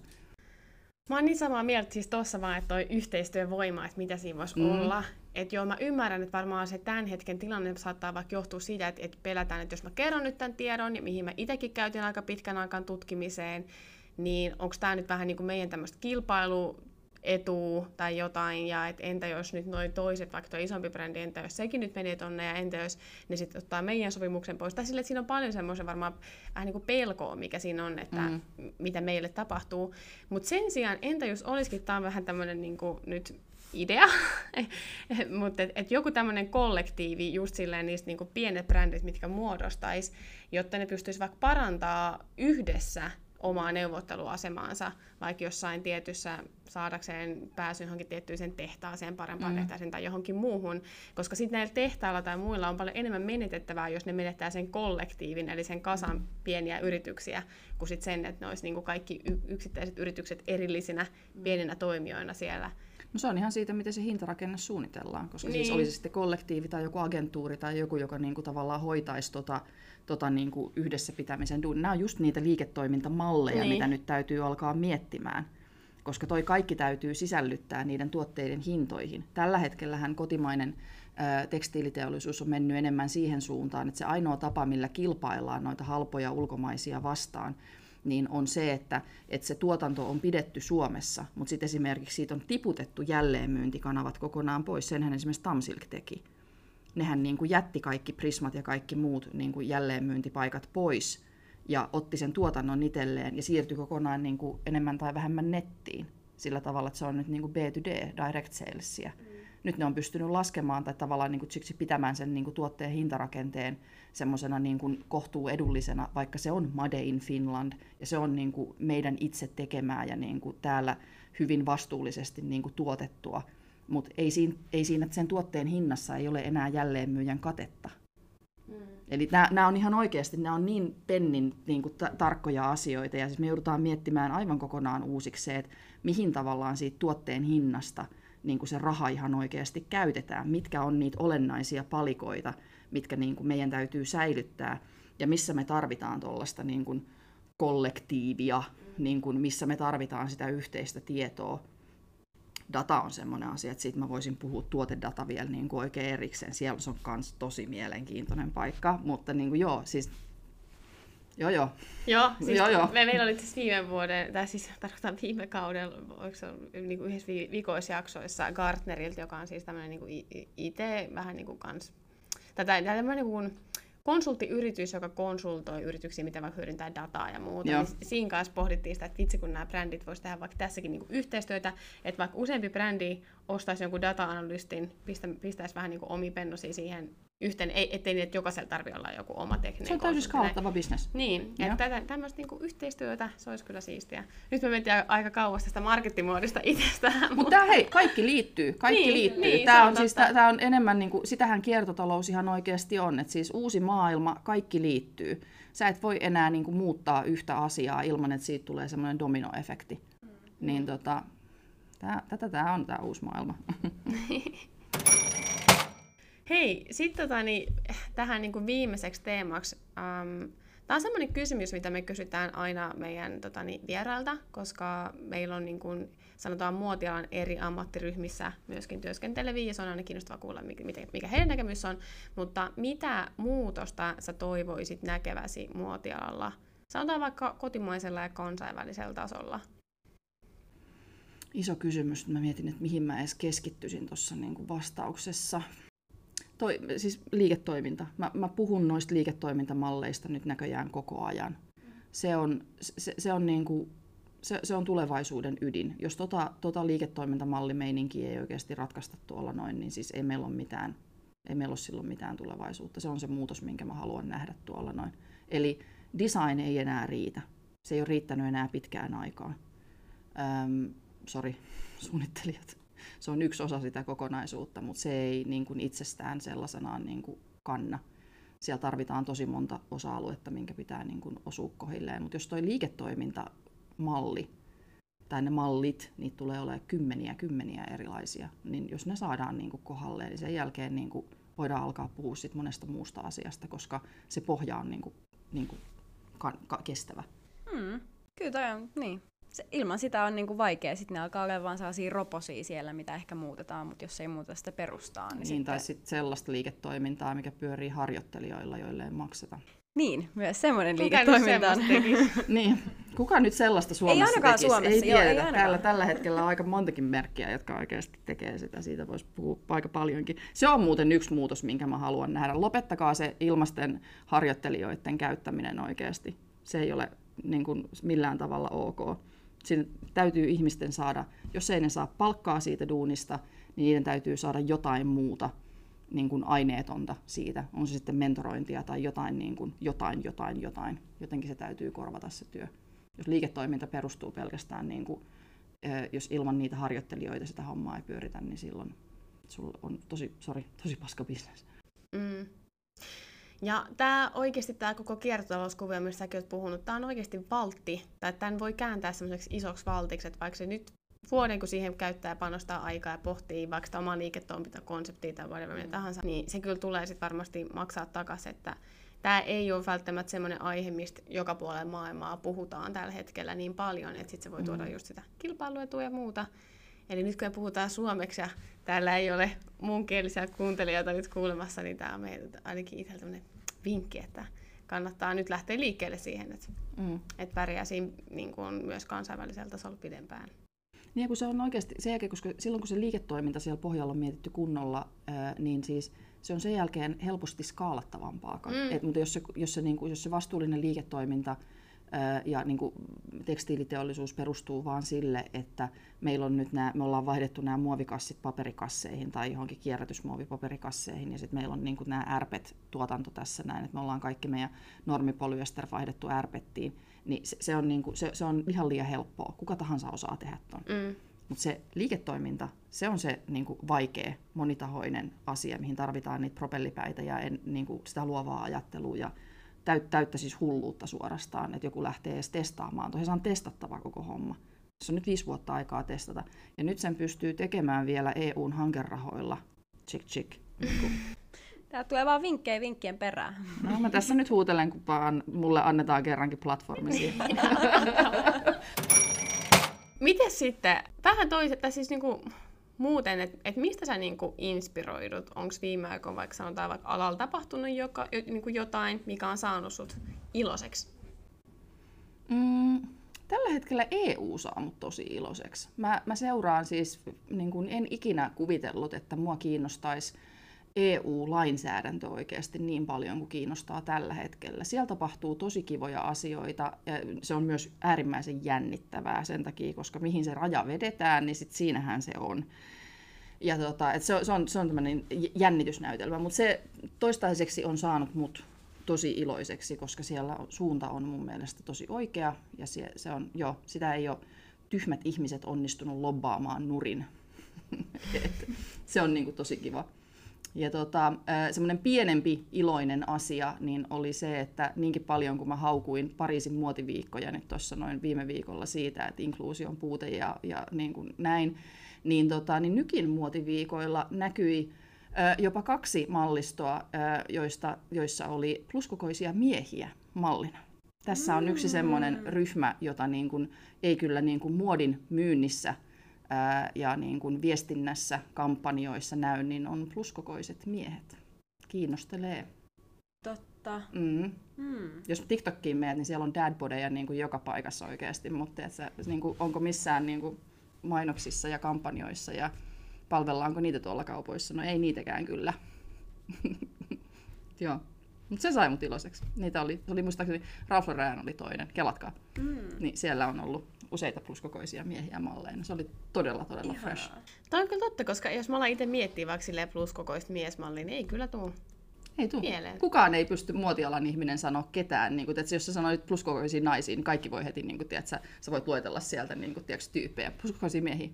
Mä oon niin samaa mieltä siis tossa vaan, että toi yhteistyövoima, että mitä siinä voisi mm. olla. Että joo, mä ymmärrän, että varmaan se tämän hetken tilanne saattaa vaikka johtua siitä, että, että pelätään, että jos mä kerron nyt tämän tiedon, ja mihin mä itsekin käytin aika pitkän aikaan tutkimiseen, niin onko tämä nyt vähän niin kuin meidän tämmöistä kilpailu etu tai jotain, ja et entä jos nyt noin toiset, vaikka tuo isompi brändi, entä jos sekin nyt menee tonne, ja entä jos ne sitten ottaa meidän sopimuksen pois. Tai sille, että siinä on paljon semmoisen varmaan vähän niin kuin pelkoa, mikä siinä on, että mm. mitä meille tapahtuu. Mutta sen sijaan, entä jos olisikin, tämä on vähän tämmöinen niin nyt idea, mutta et, et joku tämmöinen kollektiivi, just silleen niistä niinku pienet brändit, mitkä muodostaisi, jotta ne pystyisi vaikka parantaa yhdessä omaa neuvotteluasemaansa, vaikka jossain tietyssä saadakseen pääsyn johonkin tiettyyn sen tehtaaseen, parempaan mm. tehtaaseen tai johonkin muuhun, koska sitten näillä tehtailla tai muilla on paljon enemmän menetettävää, jos ne menettää sen kollektiivin, eli sen kasan pieniä yrityksiä, kuin sit sen, että ne olisi niinku kaikki yksittäiset yritykset erillisinä pieninä toimijoina siellä. No se on ihan siitä, miten se hintarakenne suunnitellaan, koska siis niin. siis olisi sitten kollektiivi tai joku agentuuri tai joku, joka niinku tavallaan hoitaisi tota, tota niin kuin yhdessä pitämisen duun. Nämä on just niitä liiketoimintamalleja, niin. mitä nyt täytyy alkaa miettimään, koska toi kaikki täytyy sisällyttää niiden tuotteiden hintoihin. Tällä hetkellähän kotimainen ä, tekstiiliteollisuus on mennyt enemmän siihen suuntaan, että se ainoa tapa, millä kilpaillaan noita halpoja ulkomaisia vastaan, niin on se, että, että se tuotanto on pidetty Suomessa, mutta sitten esimerkiksi siitä on tiputettu jälleenmyyntikanavat kokonaan pois. Senhän esimerkiksi Tamsilk teki nehän niin kuin jätti kaikki Prismat ja kaikki muut niin kuin jälleenmyyntipaikat pois ja otti sen tuotannon itselleen ja siirtyi kokonaan niin kuin enemmän tai vähemmän nettiin sillä tavalla, että se on nyt niin kuin B2D, direct salesia. Mm. Nyt ne on pystynyt laskemaan tai tavallaan niin kuin pitämään sen niin kuin tuotteen hintarakenteen semmoisena niin kuin kohtuu edullisena, vaikka se on Made in Finland ja se on niin kuin meidän itse tekemää ja niin kuin täällä hyvin vastuullisesti niin kuin tuotettua mutta ei siinä, ei siinä sen tuotteen hinnassa ei ole enää jälleenmyyjän katetta. Mm. Eli nämä on ihan oikeasti, nämä on niin pennin niin kuin ta- tarkkoja asioita, ja siis me joudutaan miettimään aivan kokonaan uusiksi se, että mihin tavallaan siitä tuotteen hinnasta niin kuin se raha ihan oikeasti käytetään, mitkä on niitä olennaisia palikoita, mitkä niin kuin meidän täytyy säilyttää, ja missä me tarvitaan tuollaista niin kuin kollektiivia, niin kuin missä me tarvitaan sitä yhteistä tietoa, data on semmoinen asia, että siitä mä voisin puhua tuotedata vielä niin kuin oikein erikseen. Siellä on myös tosi mielenkiintoinen paikka, mutta niin kuin joo, siis Joo, joo. Joo, siis joo, joo. Me, meillä oli siis viime vuoden, tai siis tarkoitan viime kaudella, oliko se niin kuin yhdessä viikoisjaksoissa Gartnerilta, joka on siis tämmöinen niin IT, vähän niin kuin kans, tätä, tämmöinen niin kuin konsulttiyritys, joka konsultoi yrityksiä, miten vaikka hyödyntää dataa ja muuta. Niin siinä kanssa pohdittiin sitä, että vitsi kun nämä brändit voisi tehdä vaikka tässäkin niin yhteistyötä, että vaikka useampi brändi ostaisi jonkun data-analystin, pistäisi vähän niin omi pennosia siihen yhteen, ei, ettei niin, että jokaisella tarvitse olla joku oma tekninen Se on täysin skaalattava bisnes. Niin, ja tätä, tämmöistä niin yhteistyötä, se olisi kyllä siistiä. Nyt me mentiin aika kauas tästä markettimuodista itsestään. Mutta Mut tämä hei, kaikki liittyy, kaikki niin, liittyy. Niin, tämä on, on siis, tämä on enemmän, niin kuin, sitähän kiertotalous ihan oikeasti on, että siis uusi maailma, kaikki liittyy. Sä et voi enää niin kuin, muuttaa yhtä asiaa ilman, että siitä tulee semmoinen dominoefekti. Mm. Niin tota, tää, tätä tämä on tämä uusi maailma. Hei, sitten tota, niin, tähän niin kuin viimeiseksi teemaksi. Um, Tämä on sellainen kysymys, mitä me kysytään aina meidän tota, niin, vierailta, koska meillä on niin kuin, sanotaan muotialan eri ammattiryhmissä myöskin työskenteleviä, ja se on aina kiinnostavaa kuulla, mikä, heidän näkemys on. Mutta mitä muutosta sä toivoisit näkeväsi muotialalla? Sanotaan vaikka kotimaisella ja kansainvälisellä tasolla. Iso kysymys. Mä mietin, että mihin mä edes keskittyisin tuossa niin vastauksessa toi, siis liiketoiminta. Mä, mä puhun noista liiketoimintamalleista nyt näköjään koko ajan. Se on, se, se on, niin se, se on tulevaisuuden ydin. Jos tota, tota liiketoimintamallimeininkiä ei oikeasti ratkaista tuolla noin, niin siis ei meillä ole mitään, ei meillä ole silloin mitään tulevaisuutta. Se on se muutos, minkä mä haluan nähdä tuolla noin. Eli design ei enää riitä. Se ei ole riittänyt enää pitkään aikaan. Öm, sorry, suunnittelijat se on yksi osa sitä kokonaisuutta, mutta se ei niin kuin itsestään sellaisenaan niin kuin kanna. Siellä tarvitaan tosi monta osa-aluetta, minkä pitää niin kuin osua kohilleen. Mutta jos tuo liiketoimintamalli tai ne mallit, niitä tulee olemaan kymmeniä kymmeniä erilaisia, niin jos ne saadaan niin kuin kohdalleen, niin sen jälkeen niin kuin voidaan alkaa puhua sit monesta muusta asiasta, koska se pohja on niin kuin, niin kuin kestävä. Hmm. Kyllä toi on, niin. Se, ilman sitä on niinku vaikea, sitten ne alkaa olla vaan sellaisia roposia siellä, mitä ehkä muutetaan, mutta jos ei muuta sitä perustaa, niin, Niin, sitten... tai sitten sellaista liiketoimintaa, mikä pyörii harjoittelijoilla, joille ei makseta. Niin, myös semmoinen liiketoiminta on. Niin, kuka nyt sellaista Suomessa ainakaan tekisi? Suomessa, ei joo, ei ainakaan. Täällä tällä hetkellä on aika montakin merkkiä, jotka oikeasti tekee sitä. Siitä voisi puhua aika paljonkin. Se on muuten yksi muutos, minkä mä haluan nähdä. Lopettakaa se ilmasten harjoittelijoiden käyttäminen oikeasti. Se ei ole niin kuin, millään tavalla ok. Siinä täytyy ihmisten saada, jos ei ne saa palkkaa siitä duunista, niin niiden täytyy saada jotain muuta niin kuin aineetonta siitä, on se sitten mentorointia tai jotain, niin kuin, jotain, jotain, jotain. Jotenkin se täytyy korvata se työ. Jos liiketoiminta perustuu pelkästään, niin kuin, jos ilman niitä harjoittelijoita sitä hommaa ei pyöritä, niin silloin sulla on tosi, sorry, tosi paska bisnes. Mm. Ja tämä oikeasti tämä koko kiertotalouskuvio, mistä säkin olet puhunut, tämä on oikeasti valtti, tai tämän voi kääntää semmoiseksi isoksi valtiksi, että vaikka se nyt vuoden, kun siihen käyttää ja panostaa aikaa ja pohtii vaikka sitä omaa liiketoimintakonseptia tai whatever mitä tahansa, niin se kyllä tulee sitten varmasti maksaa takaisin, että tämä ei ole välttämättä semmoinen aihe, mistä joka puolella maailmaa puhutaan tällä hetkellä niin paljon, että sitten se voi tuoda Mm. just sitä kilpailuetua ja muuta. Eli nyt kun me puhutaan suomeksi ja täällä ei ole muunkielisiä kuuntelijoita nyt kuulemassa, niin tämä on meiltä ainakin itsellä tämmöinen vinkki, että kannattaa nyt lähteä liikkeelle siihen, että, Mm. että pärjää siinä niin kuin myös kansainvälisellä tasolla pidempään. Niin kun se on oikeasti sen jälkeen, koska silloin kun se liiketoiminta siellä pohjalla on mietitty kunnolla, ää, niin siis se on sen jälkeen helposti skaalattavampaa. Mm. Et, mutta jos se, jos, se, niin kuin, jos se vastuullinen liiketoiminta ja niin kuin tekstiiliteollisuus perustuu vaan sille, että meillä on nyt nämä, me ollaan vaihdettu nämä muovikassit paperikasseihin tai johonkin kierrätysmuovipaperikasseihin ja sitten meillä on niin kuin nämä ärpet-tuotanto tässä näin, että me ollaan kaikki meidän normipolyester vaihdettu ärpettiin, niin se, se, on, niin kuin, se, se on ihan liian helppoa. Kuka tahansa osaa tehdä ton. Mm. Mutta se liiketoiminta, se on se niin kuin, vaikea, monitahoinen asia, mihin tarvitaan niitä propellipäitä ja en, niin kuin, sitä luovaa ajattelua ja täyt, täyttä siis hulluutta suorastaan, että joku lähtee edes testaamaan. Tosiaan se on testattava koko homma. Se on nyt viisi vuotta aikaa testata. Ja nyt sen pystyy tekemään vielä EUn hankerahoilla. Chick chick. Niin kuin. Tää tulee vaan vinkkejä vinkkien perään. No mä tässä nyt huutelen, kun vaan mulle annetaan kerrankin platformi siihen. Miten sitten, vähän toiset, tai siis niinku muuten, että et mistä sä niinku inspiroidut? Onko viime aikoina vaikka sanotaan vaikka alalla tapahtunut joka, jo, niinku jotain, mikä on saanut sut iloiseksi? Mm, tällä hetkellä EU saa mut tosi iloiseksi. Mä, mä seuraan siis, niin kun en ikinä kuvitellut, että mua kiinnostaisi EU-lainsäädäntö oikeasti niin paljon kuin kiinnostaa tällä hetkellä. Siellä tapahtuu tosi kivoja asioita ja se on myös äärimmäisen jännittävää sen takia, koska mihin se raja vedetään, niin sit siinähän se on. Ja tota, et se, on, se on, se on tämmöinen jännitysnäytelmä, mutta se toistaiseksi on saanut mut tosi iloiseksi, koska siellä suunta on mun mielestä tosi oikea ja se, se on, jo, sitä ei ole tyhmät ihmiset onnistunut lobbaamaan nurin. Se on niinku tosi kiva. Ja tota, semmoinen pienempi iloinen asia niin oli se, että niinkin paljon kuin mä haukuin Pariisin muotiviikkoja nyt tuossa noin viime viikolla siitä, että inkluusion puute ja, ja niin kuin näin, niin, tota, niin Nykin muotiviikoilla näkyi jopa kaksi mallistoa, joista, joissa oli pluskokoisia miehiä mallina. Tässä on yksi semmoinen ryhmä, jota niin kuin, ei kyllä niin kuin muodin myynnissä ää, ja niin kuin viestinnässä, kampanjoissa näy, niin on pluskokoiset miehet. Kiinnostelee. Totta. Mm. Hmm. Jos TikTokkiin menet, niin siellä on dadbodeja niin kuin joka paikassa oikeasti, mutta et sä, niin kuin, onko missään niin kuin mainoksissa ja kampanjoissa ja palvellaanko niitä tuolla kaupoissa? No ei niitäkään kyllä. Joo. Mutta se sai mut iloiseksi. Niitä oli, se oli muistaakseni, Ralph Lauren oli toinen, kelatkaa. Mm. Niin siellä on ollut useita pluskokoisia miehiä malleina. Se oli todella, todella Ihanaa. fresh. Tämä on kyllä totta, koska jos mä alan itse miettiä vaikka pluskokoista miesmallia, niin ei kyllä tuu. Ei tuu. Mieleen. Kukaan ei pysty muotialan ihminen sanoa ketään. Niin kun, että jos sä sanoit pluskokoisiin naisiin, niin kaikki voi heti, niin kun, tiedät, sä, sä voit luetella sieltä niin kun, tiedätkö, tyyppejä. Pluskokoisia miehiä.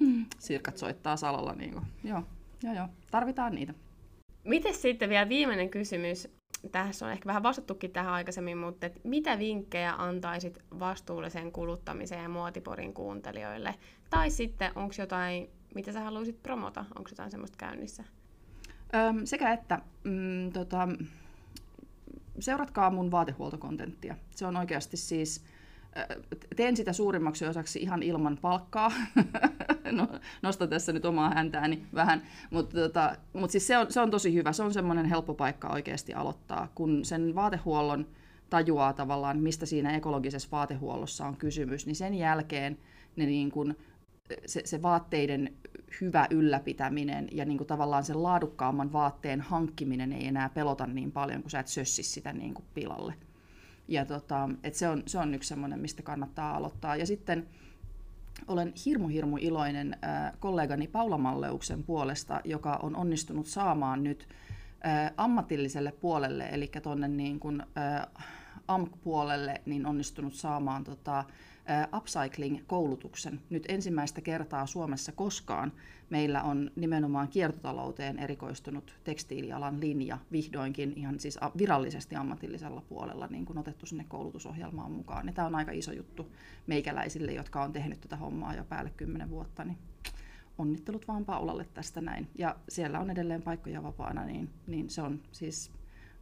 Hmm. Sirkat soittaa salalla. Niin kun. Joo, joo, joo. Tarvitaan niitä. Miten sitten vielä viimeinen kysymys? Tässä on ehkä vähän vastattukin tähän aikaisemmin, mutta et mitä vinkkejä antaisit vastuulliseen kuluttamiseen ja muotiporin kuuntelijoille? Tai sitten onko jotain, mitä sä haluaisit promota? Onko jotain semmoista käynnissä? Öm, sekä että mm, tota, seuratkaa mun vaatehuoltokontenttia. Se on oikeasti siis, teen sitä suurimmaksi osaksi ihan ilman palkkaa. no, nostan tässä nyt omaa häntääni vähän, mutta tota, mut siis se, on, se on tosi hyvä. Se on semmoinen helppo paikka oikeasti aloittaa, kun sen vaatehuollon tajuaa tavallaan, mistä siinä ekologisessa vaatehuollossa on kysymys, niin sen jälkeen ne niin kuin, se, se vaatteiden hyvä ylläpitäminen ja niin kuin tavallaan sen laadukkaamman vaatteen hankkiminen ei enää pelota niin paljon, kun sä et sössi sitä niin kuin pilalle. Ja tota, et se, on, se on yksi semmoinen, mistä kannattaa aloittaa. Ja sitten olen hirmu hirmu iloinen kollegani Paula Malleuksen puolesta, joka on onnistunut saamaan nyt äh, ammatilliselle puolelle, eli tuonne niin AMK-puolelle, niin onnistunut saamaan tota, upcycling-koulutuksen. Nyt ensimmäistä kertaa Suomessa koskaan meillä on nimenomaan kiertotalouteen erikoistunut tekstiilialan linja vihdoinkin ihan siis virallisesti ammatillisella puolella niin kun otettu sinne koulutusohjelmaan mukaan. Ja tämä on aika iso juttu meikäläisille, jotka on tehnyt tätä hommaa jo päälle kymmenen vuotta. Niin onnittelut vaan Paulalle tästä näin. Ja siellä on edelleen paikkoja vapaana, niin, niin se on siis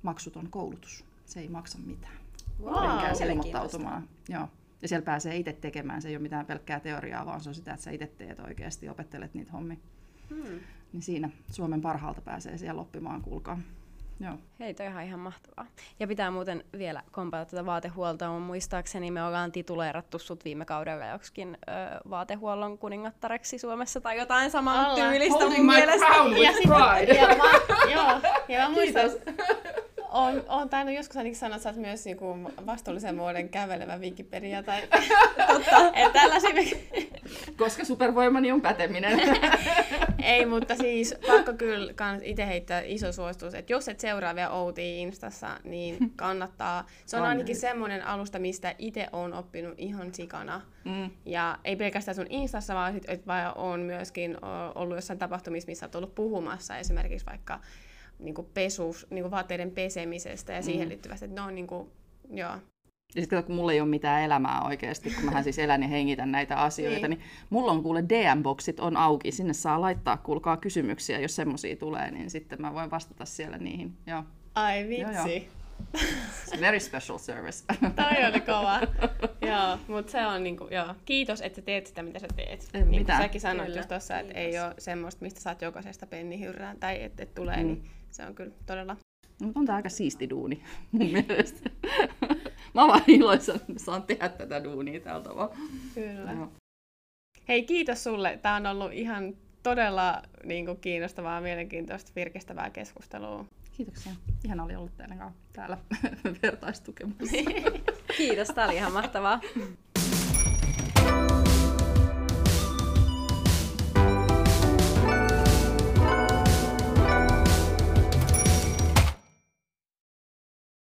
maksuton koulutus. Se ei maksa mitään. Wow, ilmoittautumaan. Joo. Ja siellä pääsee itse tekemään, se ei ole mitään pelkkää teoriaa, vaan se on sitä, että sä itse teet oikeasti, opettelet niitä hommia. Hmm. Niin siinä Suomen parhaalta pääsee siellä oppimaan, kuulkaa. Joo. Hei, toi ihan, ihan mahtavaa. Ja pitää muuten vielä kompata tätä vaatehuoltoa. Mun muistaakseni me ollaan tituleerattu sut viime kaudella joksikin ö, vaatehuollon kuningattareksi Suomessa tai jotain saman tyylistä mun mielestä. Ja, sit, ja, mä, joo, ja mä muistan, on, on tainnut joskus ainakin sanoa, että sä oot myös niinku vastuullisen muodon kävelevä Wikipedia tai Totta. että tällaisia... Koska supervoimani on päteminen. Ei, mutta siis pakko kyllä itse heittää iso suositus, että jos et seuraa vielä Outia Instassa, niin kannattaa. Se on, ainakin semmoinen alusta, mistä itse on oppinut ihan sikana. Mm. Ja ei pelkästään sun Instassa, vaan sit, että on myöskin ollut jossain tapahtumissa, missä olet ollut puhumassa esimerkiksi vaikka niin kuin pesus, niin kuin vaatteiden pesemisestä ja siihen mm. liittyvästä. Että ne on niin kuin, joo. Ja sitten kun mulla ei ole mitään elämää oikeasti, kun mähän siis elän ja hengitän näitä asioita, niin, niin mulla on kuule DM-boksit on auki. Sinne saa laittaa, kuulkaa kysymyksiä, jos semmoisia tulee, niin sitten mä voin vastata siellä niihin. Joo. Ai vitsi. Joo, joo. Very special service. Toi oli kova. joo, mutta se on niinku, joo. Kiitos, että sä teet sitä, mitä sä teet. Ei, niin kuin säkin sanoit Kyllä. just tossa, että ei ole semmoista, mistä saat jokaisesta pennihyrrään tai että et tulee, mm. niin se on kyllä todella... No, on tämä aika siisti duuni mun mielestä. Mä vaan iloissa, että saan tehdä tätä duunia tällä tavalla. Kyllä. No. Hei, kiitos sulle. Tämä on ollut ihan todella niin kuin, kiinnostavaa, mielenkiintoista, virkistävää keskustelua. Kiitoksia. Ihan oli ollut täällä, täällä vertaistukemassa. Kiitos, tämä oli ihan mahtavaa.